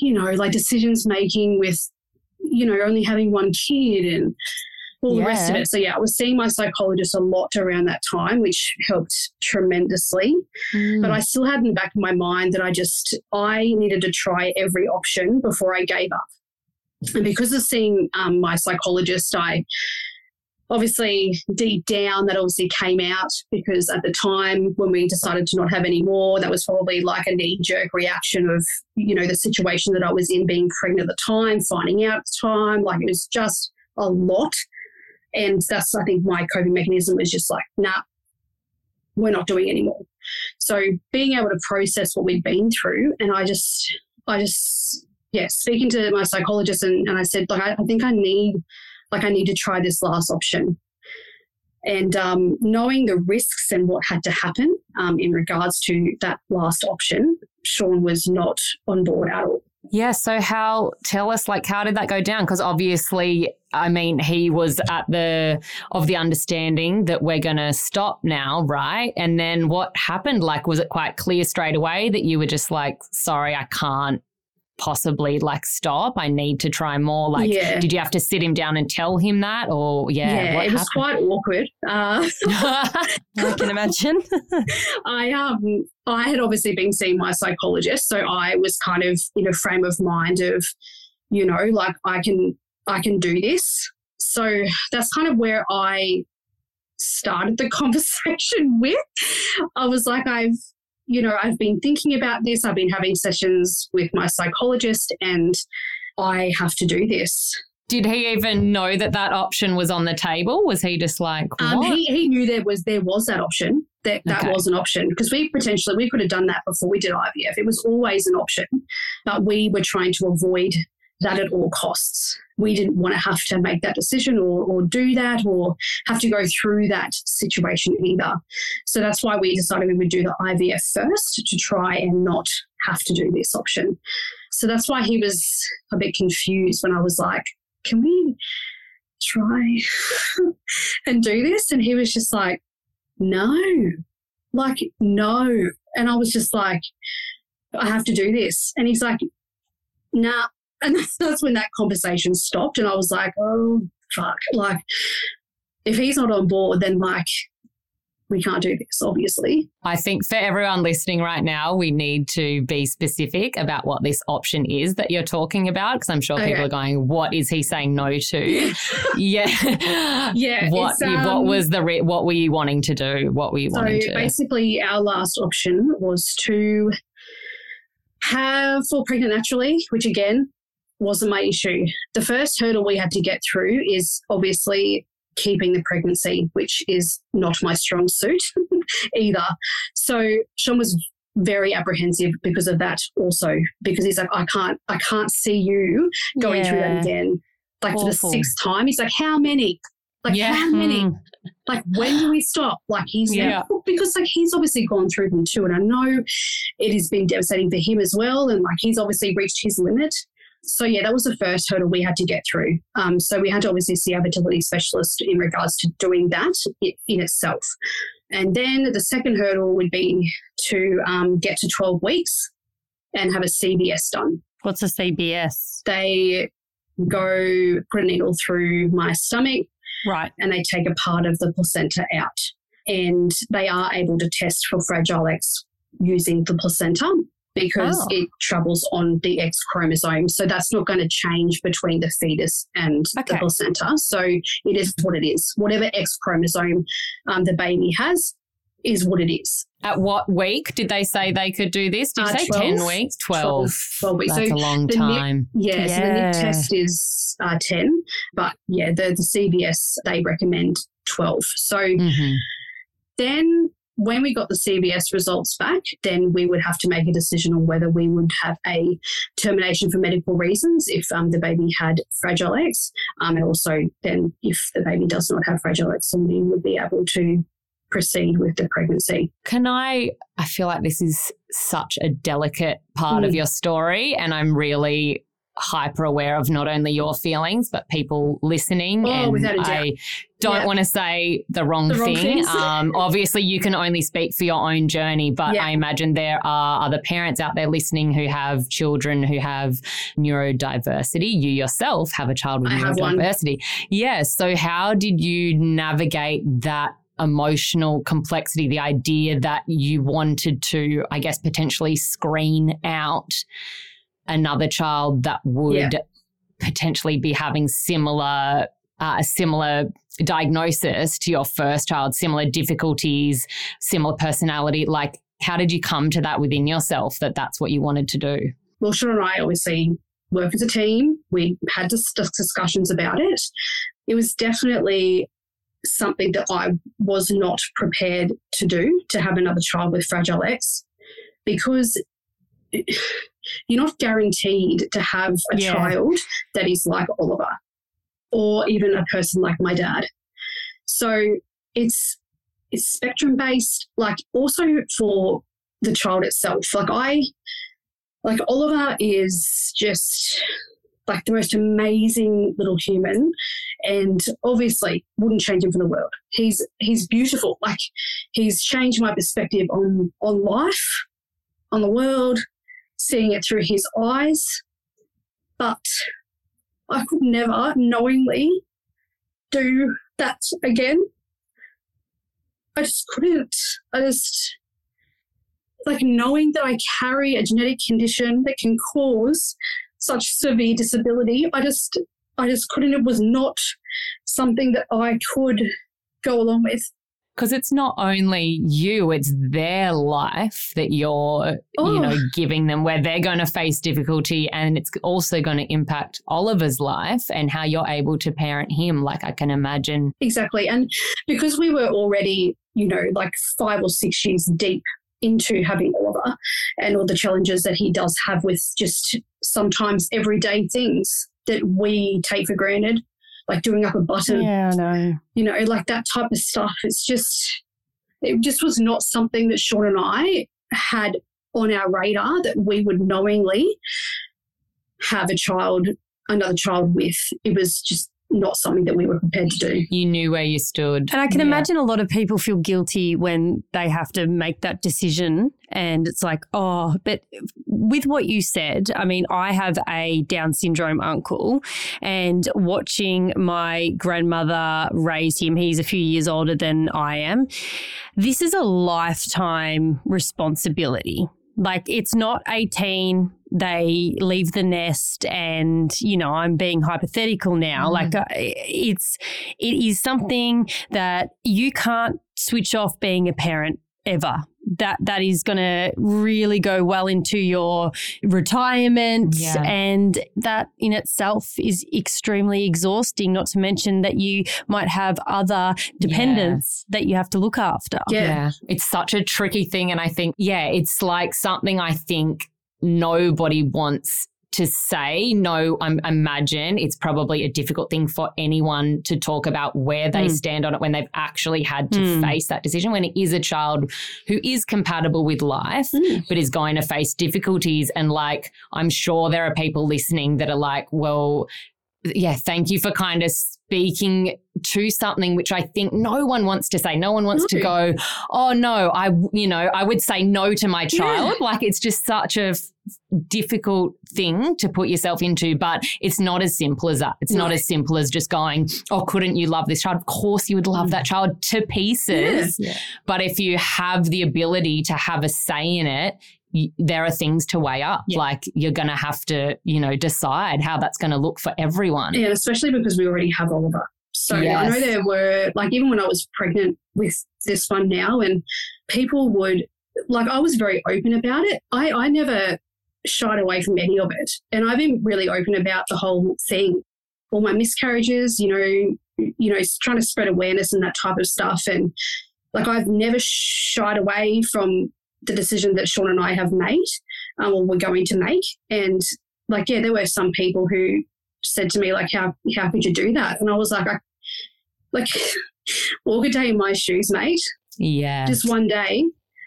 you know like decisions making with you know only having one kid and all the rest of it. So yeah i was seeing my psychologist a lot around that time which helped tremendously. Mm. but i still had in the back of my mind that i just i needed to try every option before i gave up. And because of seeing um, my psychologist i obviously deep down that obviously came out because at the time when we decided to not have any more that was probably like a knee-jerk reaction of you know the situation that i was in being pregnant at the time finding out at the time. Like it was just a lot and that's i think my coping mechanism was just like nah we're not doing anymore so being able to process what we'd been through and i just i just yeah speaking to my psychologist and, and i said like I, I think i need like I need to try this last option. And um, knowing the risks and what had to happen um, in regards to that last option, Sean was not on board at all. Yeah. So how? Tell us, like, how did that go down? Because obviously, I mean, he was at the of the understanding that we're going to stop now, right? And then what happened? Like, was it quite clear straight away that you were just like, sorry, I can't possibly like stop. I need to try more. Like, Yeah. did you have to sit him down and tell him that, or yeah, what it was quite awkward. Uh, happened? I can imagine. I um I had obviously been seeing my psychologist, so I was kind of in a frame of mind of, you know, like I can I can do this. So that's kind of where I started the conversation with. I was like, I've you know, I've been thinking about this. I've been having sessions with my psychologist, and I have to do this. Did he even know that that option was on the table? Was he just like, Um, he, he knew there was there was that option. That that Okay. was an option because we potentially we could have done that before we did IVF. It was always an option, but we were trying to avoid that at all costs. We didn't want to have to make that decision or, or do that or have to go through that situation either. So that's why we decided we would do the IVF first to try and not have to do this option. So that's why he was a bit confused when I was like, can we try and do this? And he was just like, no, like, no. And I was just like, I have to do this. And he's like, nah. And that's, that's when that conversation stopped. And I was like, oh, fuck. Like, if he's not on board, then like, we can't do this, obviously. I think for everyone listening right now, we need to be specific about what this option is that you're talking about because I'm sure people Okay. are going, "What is he saying no to?" yeah, Yeah, What it's, what um, was the re- what were you wanting to do? What were you So wanting to? basically, our last option was to have fall pregnant naturally, which again wasn't my issue. The first hurdle we had to get through is obviously keeping the pregnancy, which is not my strong suit either. So Sean was very apprehensive because of that also because he's like I can't I can't see you going yeah. through that again like Awful. for the sixth time he's like how many like yeah. how many mm. like when do we stop like he's yeah. because like he's obviously gone through them too and I know it has been devastating for him as well and like he's obviously reached his limit so yeah, that was the first hurdle we had to get through. Um, so we had to obviously see a fertility specialist in regards to doing that in itself. And then the second hurdle would be to um, get to 12 weeks and have a CVS done. What's a CVS? They go put a needle through my stomach. Right. And they take a part of the placenta out. And they are able to test for Fragile X using the placenta because oh. it travels on the X chromosome. So that's not going to change between the fetus and okay. the placenta. So it is what it is. Whatever X chromosome um, the baby has is what it is. At what week did they say they could do this? Did you uh, say 12, 10 weeks? 12. 12, 12 weeks. That's so a long time. yeah, yeah, so the NIP test is uh, 10, but yeah, the, the CVS, they recommend 12. So mm-hmm. then when we got the CVS results back, then we would have to make a decision on whether we would have a termination for medical reasons if um, the baby had Fragile X, um, and also then if the baby does not have Fragile X, then we would be able to proceed with the pregnancy. Can I? I feel like this is such a delicate part mm. of your story, and I'm really hyper aware of not only your feelings but people listening oh, and I don't yeah. want to say the wrong the thing. Wrong um, obviously, you can only speak for your own journey, but yeah. I imagine there are other parents out there listening who have children who have neurodiversity. You yourself have a child with I neurodiversity. Yes. Yeah, so, how did you navigate that emotional complexity, the idea that you wanted to, I guess, potentially screen out another child that would yeah. potentially be having similar uh, a similar diagnosis to your first child, similar difficulties, similar personality. Like, how did you come to that within yourself that that's what you wanted to do? Well, Sean and I obviously work as a team. We had discussions about it. It was definitely something that I was not prepared to do to have another child with Fragile X because you're not guaranteed to have a yeah. child that is like Oliver or even a person like my dad. So it's it's spectrum based, like also for the child itself. Like I like Oliver is just like the most amazing little human and obviously wouldn't change him for the world. He's he's beautiful. Like he's changed my perspective on on life, on the world, seeing it through his eyes. But I could never knowingly do that again. I just couldn't. I just, like, knowing that I carry a genetic condition that can cause such severe disability, I just, I just couldn't. It was not something that I could go along with because it's not only you, it's their life that you're, oh. you know, giving them where they're going to face difficulty and it's also going to impact Oliver's life and how you're able to parent him. Like I can imagine. Exactly. And because we were already, you know, like five or six years deep into having Oliver and all the challenges that he does have with just sometimes everyday things that we take for granted like doing up a button. Yeah, I know. You know, like that type of stuff. It's just, it just was not something that Sean and I had on our radar that we would knowingly have a child, another child with. It was just not something that we were prepared to do. You knew where you stood. And I can yeah. imagine a lot of people feel guilty when they have to make that decision. And it's like, oh, but with what you said, I mean, I have a Down syndrome uncle, and watching my grandmother raise him, he's a few years older than I am. This is a lifetime responsibility. Like, it's not 18, they leave the nest and you know i'm being hypothetical now mm. like uh, it's it is something that you can't switch off being a parent ever that that is going to really go well into your retirement Yeah. and that in itself is extremely exhausting not to mention that you might have other dependents that you have to look after Yeah. It's such a tricky thing. And I think, yeah, it's like something I think nobody wants to say. No, I imagine it's probably a difficult thing for anyone to talk about where they Mm. stand on it when they've actually had to Mm. face that decision. When it is a child who is compatible with life, Mm. but is going to face difficulties. And like, I'm sure there are people listening that are like, well, yeah, thank you for kind of speaking to something which I think no one wants to say. No one wants to go, oh no, I, you know, I would say no to my child. Like it's just such a f- difficult thing to put yourself into, but it's not as simple as that. It's not as simple as just going, oh, couldn't you love this child? Of course you would love that mm. child to pieces. Yeah. But if you have the ability to have a say in it, there are things to weigh up. Yeah. Like you're going to have to, you know, decide how that's going to look for everyone. Yeah, especially because we already have Oliver. So I know there were, like, even when I was pregnant with this one now, and people would, like, I was very open about it. I, I never shied away from any of it. And I've been really open about the whole thing. All my miscarriages, you know, you know, trying to spread awareness and that type of stuff. And like, I've never shied away from the decision that Sean and I have made, um, or we're going to make. And like, yeah, there were some people who said to me like how how could you do that and i was like I, like walk a day in my shoes mate Yeah. just one day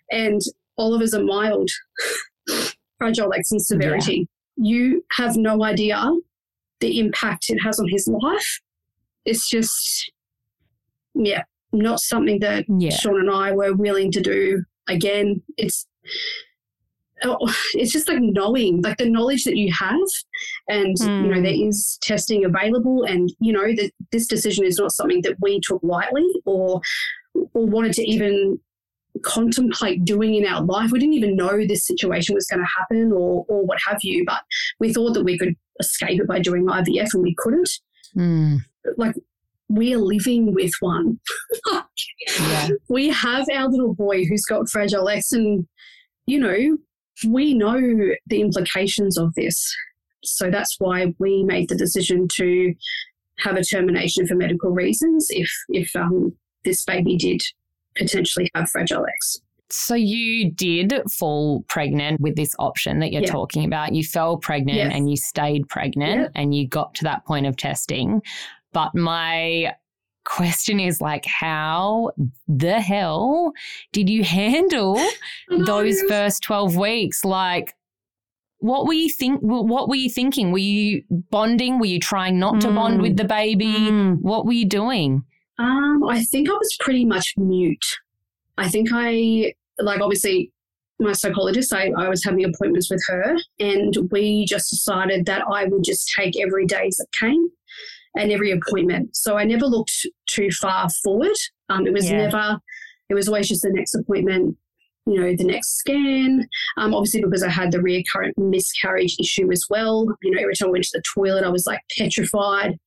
and oliver's a mild fragile x in severity you have no idea the impact it has on his life it's just yeah not something that Yeah. sean and i were willing to do again it's oh, it's just like knowing like the knowledge that you have and you know Hmm. there is testing available and you know that this decision is not something that we took lightly or or wanted to even contemplate doing in our life we didn't even know this situation was going to happen or or what have you but we thought that we could escape it by doing IVF and we couldn't Mm. like we're living with one Yeah. we have our little boy who's got fragile X, and you know, we know the implications of this. So that's why we made the decision to have a termination for medical reasons if if um, this baby did potentially have fragile X. So you did fall pregnant with this option that you're Yeah. talking about. You fell pregnant Yes. and you stayed pregnant Yeah. and you got to that point of testing. But my question is like how the hell did you handle those first 12 weeks like what were you think what were you thinking were you bonding were you trying not to bond Mm. with the baby Mm. what were you doing Um, I think I was pretty much mute. I think I like obviously my psychologist, I, I was having appointments with her and we just decided that I would just take every day as it came and every appointment. So I never looked too far forward. Um, it was Yeah. never it was always just the next appointment, you know, the next scan. Um, obviously because I had the recurrent miscarriage issue as well. You know, every time I went to the toilet, I was like petrified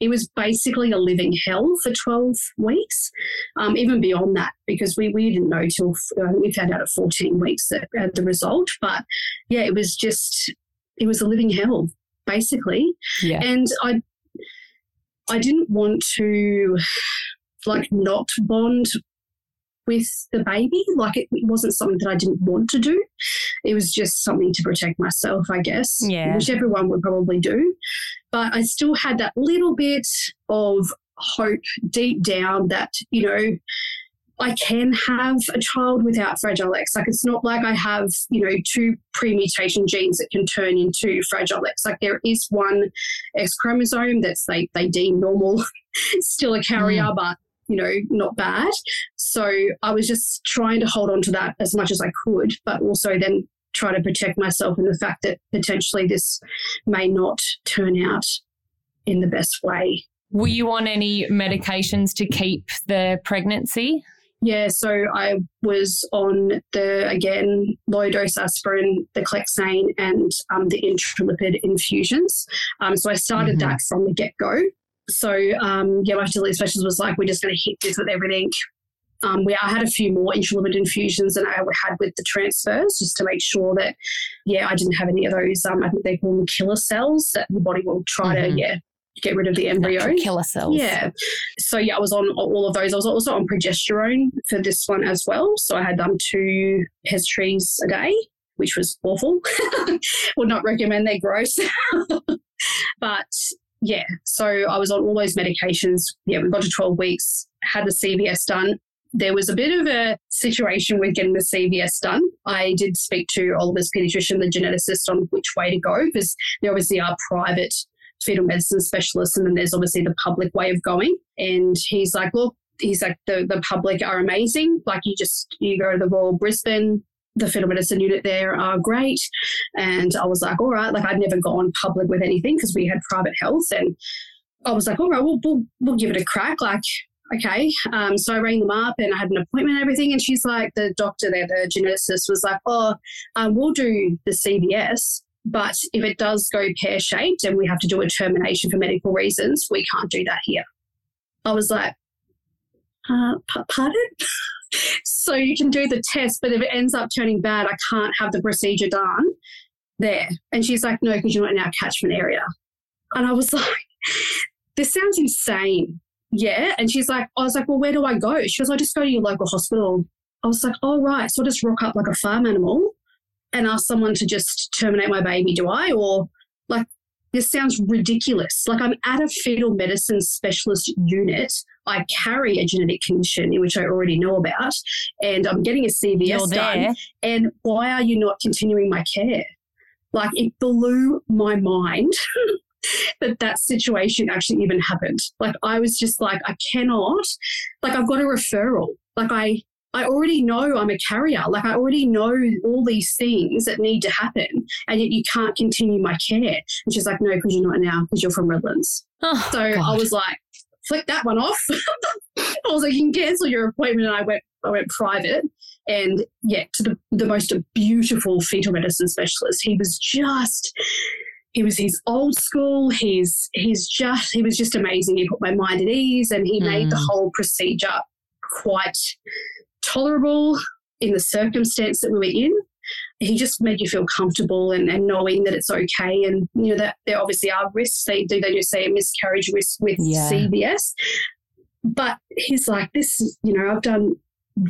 it was basically a living hell for 12 weeks, um, even beyond that, because we, we didn't know till uh, we found out at 14 weeks that, uh, the result. But yeah, it was just, it was a living hell, basically. yeah And I, I didn't want to like not bond with the baby. Like it, it wasn't something that I didn't want to do. It was just something to protect myself, I guess. Yeah. Which everyone would probably do. But I still had that little bit of hope deep down that, you know, I can have a child without Fragile X. Like it's not like I have, you know, two pre-mutation genes that can turn into Fragile X. Like there is one X chromosome that's they they deem normal, still a carrier, mm. but you know, not bad. So I was just trying to hold on to that as much as I could, but also then try to protect myself in the fact that potentially this may not turn out in the best way. were you on any medications to keep the pregnancy Yeah, so I was on the again low dose aspirin, the Clexane, and um, the intralipid infusions. Um, so I started Mhm. that from the get go. So um, yeah, my fertility specialist was like, "We're just going to hit this with everything Um, we, I had a few more intralipid infusions than I had with the transfers just to make sure that, yeah, I didn't have any of those. Um, I think they call them killer cells that your body will try Mhm. to, yeah, get rid of the embryo. Killer cells. Yeah. So yeah, I was on all of those. I was also on progesterone for this one as well. So I had done two pessaries a day, which was awful. Would not recommend. They're gross. but yeah, so I was on all those medications. Yeah, we got to 12 weeks, had the CVS done. There was a bit of a situation with getting the CVS done. I did speak to Oliver's pediatrician, the geneticist, on which way to go because there obviously are private fetal medicine specialists, and then there's obviously the public way of going. And he's like, look, he's like, the, the public are amazing. Like, you just, you go to the Royal Brisbane, the fetal medicine unit there are great. And I was like, all right, like, I'd never gone public with anything because we had private health. And I was like, all right, we'll, we'll, we'll give it a crack. Like, okay. Um, so I rang them up and I had an appointment and everything. And she's like, the doctor there, the geneticist, was like, oh, um, we'll do the CVS. But if it does go pear shaped and we have to do a termination for medical reasons, we can't do that here. I was like, uh, pardon? so you can do the test, but if it ends up turning bad, I can't have the procedure done there. And she's like, no, because you're not in our catchment area. And I was like, this sounds insane. Yeah. And she's like, I was like, well, where do I go? She goes, I just go to your local hospital. I was like, oh, right. So I just rock up like a farm animal and ask someone to just terminate my baby, do I? Or like, this sounds ridiculous. Like, I'm at a fetal medicine specialist unit. I carry a genetic condition in which I already know about, and I'm getting a CVS You're done. there. And why are you not continuing my care? Like, it blew my mind. that that situation actually even happened. Like I was just like, I cannot. Like I've got a referral. Like I I already know I'm a carrier. Like I already know all these things that need to happen, and yet you can't continue my care. And she's like, no, because you're not now, because you're from Redlands. Oh, So I was like, flick that one off. I was like, you can cancel your appointment, and I went, I went private, and yeah, to the the most beautiful fetal medicine specialist. He was just. He was his old school. He's he's just he was just amazing. He put my mind at ease, and he made the Mm. whole procedure quite tolerable in the circumstance that we were in. He just made you feel comfortable and, and knowing that it's okay. And, you know, that there obviously are risks. They do, they do say a miscarriage risk with Yeah. CVS. But he's like, this you know, I've done,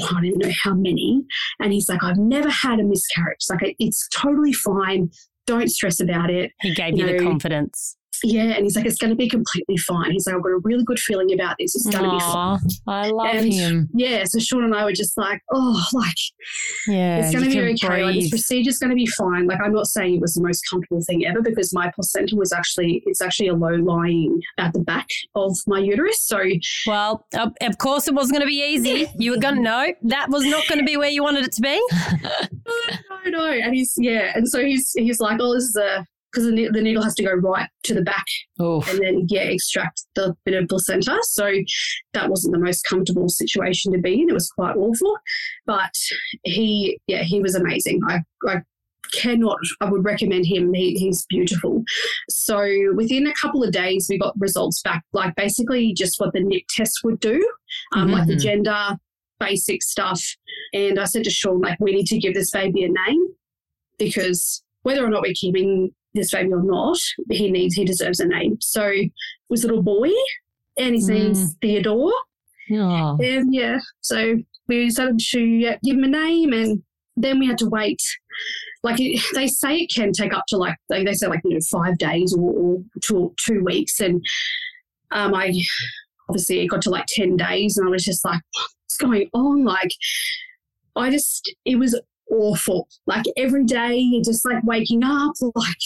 I don't know how many. And he's like, I've never had a miscarriage. Like, it's totally fine. Don't stress about it. He gave you the confidence. Yeah. And he's like, it's going to be completely fine. He's like, I've got a really good feeling about this. It's going to be fine. I love And- him. Yeah. So Sean and I were just like, oh, like, Yeah. it's going to be okay. Like this procedure's going to be fine. Like I'm not saying it was the most comfortable thing ever because my placenta was actually it's actually a low lying at the back of my uterus. So Well, of of course, it wasn't going to be easy. You were going to know that was not going to be where you wanted it to be. no, no, and he's yeah, and so he's he's like, oh, this is a because the, the needle has to go right to the back Oof. and then yeah extract the bit of placenta. So that wasn't the most comfortable situation to be in. It was quite awful, but he yeah he was amazing. I I cannot I would recommend him. He, he's beautiful. So within a couple of days we got results back, like basically just what the NIP test would do, um, like the Mhm. gender basic stuff. And I said to Sean like we need to give this baby a name because whether or not we're keeping this baby or not, he needs, he deserves a name. So it was a little boy and his Mm. name's Theodore. Oh. And yeah, so we decided to yeah, give him a name and then we had to wait. Like it, they say it can take up to like, they, they say like, you know, five days or, or two, two weeks. And um, I obviously it got to like 10 days and I was just like, what's going on? Like, I just, it was awful. Like every day, you're just like waking up, like,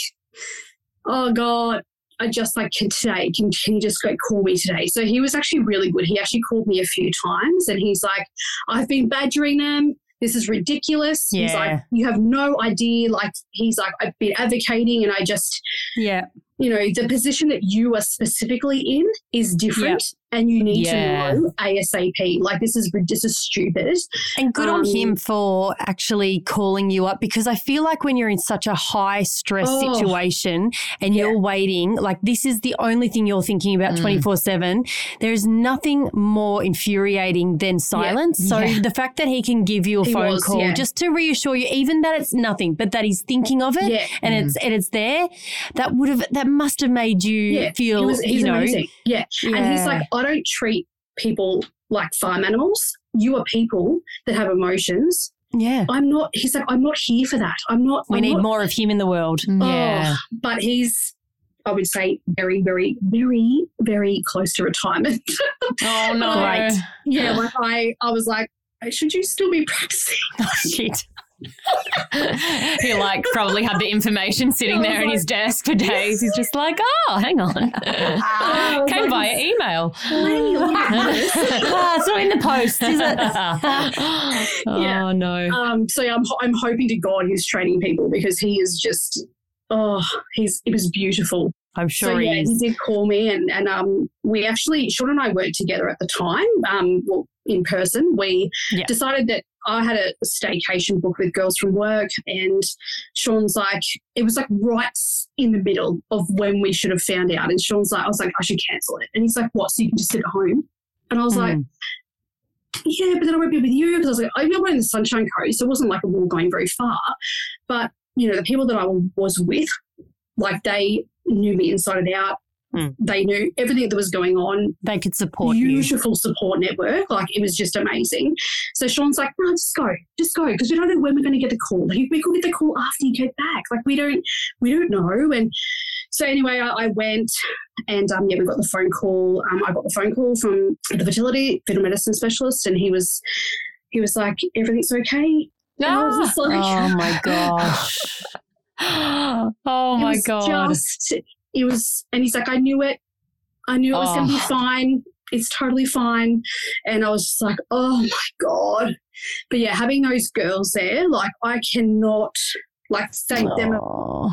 oh God, I just like, can today, can, can you just like call me today? So he was actually really good. He actually called me a few times and he's like, I've been badgering them. This is ridiculous. He's like, you have no idea. Like, he's like, I've been advocating and I just, Yeah. you know, the position that you are specifically in is different. And you need Yeah. to know ASAP. Like this is this is stupid. And good on Um, him for actually calling you up because I feel like when you're in such a high stress Oh. situation and Yeah. you're waiting, like this is the only thing you're thinking about Mm. 24 7. There's nothing more infuriating than silence. So Yeah. the fact that he can give you a He phone was, call yeah. just to reassure you, even that it's nothing, but that he's thinking of it Yeah. and it's and it's there, that would have that must have made you Yeah. feel He was, he's you know amazing. Yeah. And he's like, I don't treat people like farm animals. You are people that have emotions. yeah. I'm not. He's like, I'm not here for that. I'm not. We I'm need not- more of him in the world. Oh, yeah. Oh, but he's, I would say, very, very, very, very close to retirement. Oh no. Great. yeah, like I, I was like, should you still be practicing? Oh, shit. he like probably had the information sitting there in his desk for days. He's just like, oh, hang on. Oh, Came via email. Lady, look at this. ah, it's not in the post, is it? Yeah. Oh no. Um, so I'm, I'm hoping to God he's training people because he is just, oh, he's it was beautiful. I'm sure so he yeah, is. he did call me, and and um, we actually Sean and I worked together at the time. Um, well, in person, we Yeah. decided that I had a staycation book with girls from work, and Sean's like, it was like right in the middle of when we should have found out, and Sean's like, I was like, I should cancel it, and he's like, what? So you can just sit at home? And I was like, Mm. yeah, but then I won't be with you because I was like, I'm not in the Sunshine Coast, so it wasn't like we were going very far. But you know, the people that I was with, like they knew me inside and out. Hmm. They knew everything that was going on. They could support you. Beautiful support network. Like it was just amazing. So Sean's like, no, just go, just go, because we don't know when we're going to get the call. Like, we could get the call after you get back. Like we don't, we don't know. And so anyway, I, I went and um, yeah, we got the phone call. Um, I got the phone call from the fertility fetal medicine specialist, and he was, he was like, everything's okay. And I was just like, Oh my gosh. oh it my was god. Just, it was, and he's like, I knew it. I knew it was going to be Oh. fine. It's totally fine. And I was just like, oh my God. But yeah, having those girls there, like, I cannot, like, thank them. Oh.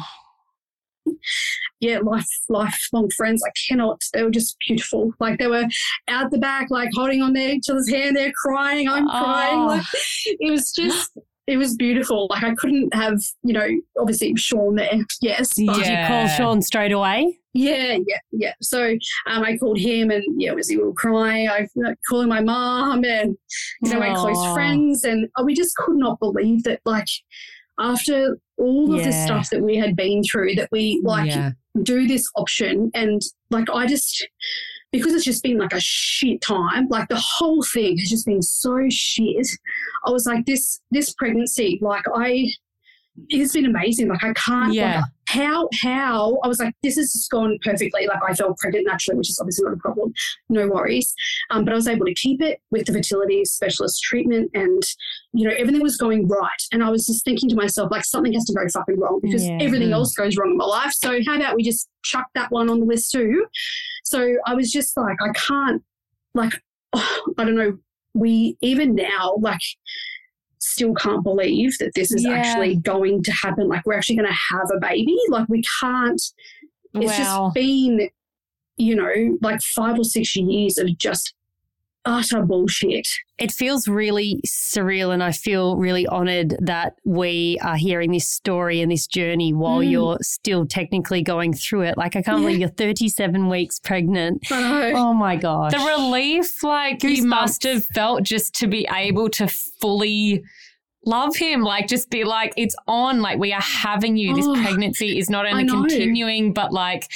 Yeah, life, lifelong friends. I cannot. They were just beautiful. Like, they were out the back, like, holding on to each other's hand. They're crying. I'm crying. Oh. Like, it was just, it was beautiful. Like, I couldn't have, you know, obviously Sean there. Yes. But Did you call Sean straight away? Yeah, yeah, yeah. So um, I called him, and yeah, was he all crying? I like, calling my mom and you know my close friends, and uh, we just could not believe that. Like after all of the stuff that we had been through, that we like yeah. do this option, and like I just because it's just been like a shit time. Like the whole thing has just been so shit. I was like this this pregnancy, like I. It's been amazing. Like I can't. like, Yeah. how how I was like, this has just gone perfectly. Like I felt pregnant naturally, which is obviously not a problem. No worries. Um, but I was able to keep it with the fertility specialist treatment, and you know everything was going right. And I was just thinking to myself, like something has to go fucking wrong because Yeah. everything Mm. else goes wrong in my life. So how about we just chuck that one on the list too? So I was just like, I can't, like, I don't know. We even now, like still can't believe that this is Yeah. actually going to happen. Like we're actually going to have a baby. Like we can't. It's Wow. just been, you know, like five or six years of just utter bullshit. It feels really surreal, and I feel really honored that we are hearing this story and this journey while Mm. you're still technically going through it. Like, I can't Yeah. believe you're 37 weeks pregnant. I. Oh my gosh. the relief like Goosebumps. you must have felt just to be able to fully love him like just be like it's on like we are having you. This Oh, pregnancy is not only continuing but like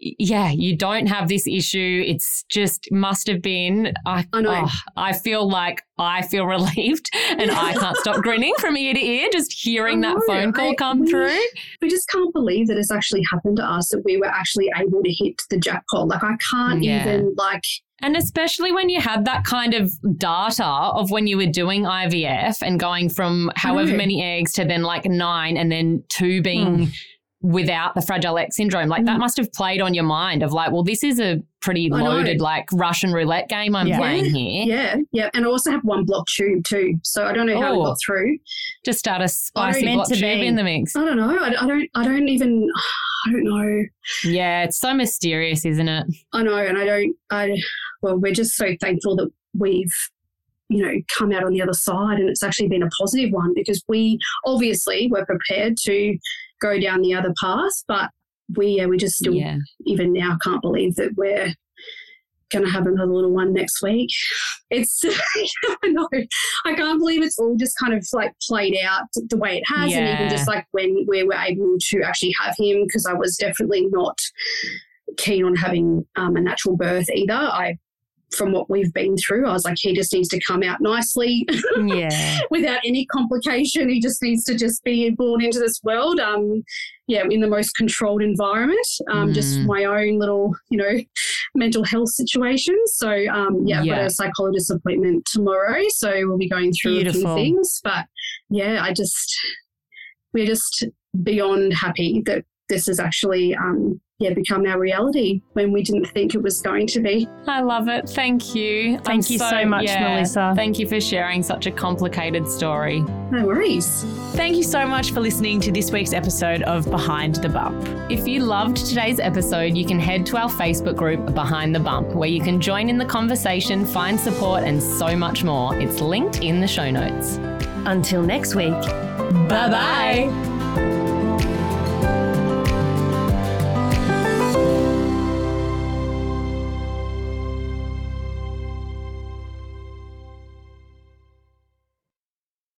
yeah you don't have this issue. It's just must have been i I know. oh, i feel like i feel relieved and i can't stop grinning from ear to ear just hearing that phone call I- come we- through. we just can't believe that it's actually happened to us that we were actually able to hit the jackpot. Like I can't Yeah. even like And especially when you had that kind of data of when you were doing IVF and going from however know. many eggs to then like nine and then two being without the Fragile X syndrome. Like that Mm. must have played on your mind of like, well, this is a pretty loaded like Russian roulette game I'm Yeah. playing here. yeah, yeah. And I also have one block tube too. So I don't know how Oh. it got through. Just start a spicy block tube be. in the mix. I don't know. I, I don't I don't even I don't know. Yeah, it's so mysterious, isn't it? I know, and I don't. I well, we're just so thankful that we've you know come out on the other side and it's actually been a positive one because we obviously were prepared to go down the other path but we yeah we just still Yeah. even now can't believe that we're going to have another little one next week. It's, I know, I can't believe it's all just kind of like played out the way it has. And even just like when we were able to actually have him, because I was definitely not keen on having um, a natural birth either. I, from what we've been through, I was like, he just needs to come out nicely Yeah. without any complication. He just needs to just be born into this world. Um, yeah, in the most controlled environment. Um, just Mm. my own little, you know, mental health situation. So um, yeah, I've Yeah. got a psychologist appointment tomorrow. So we'll be going through a few things. But yeah, I just we're just beyond happy that this is actually um, yeah become our reality when we didn't think it was going to be. I love it. Thank you. Thank you so much, Melissa. Thank you for sharing such a complicated story. No worries. Thank you so much for listening to this week's episode of Behind the Bump. If you loved today's episode, you can head to our Facebook group, Behind the Bump, where you can join in the conversation, find support, and so much more. It's linked in the show notes. Until next week. Bye bye.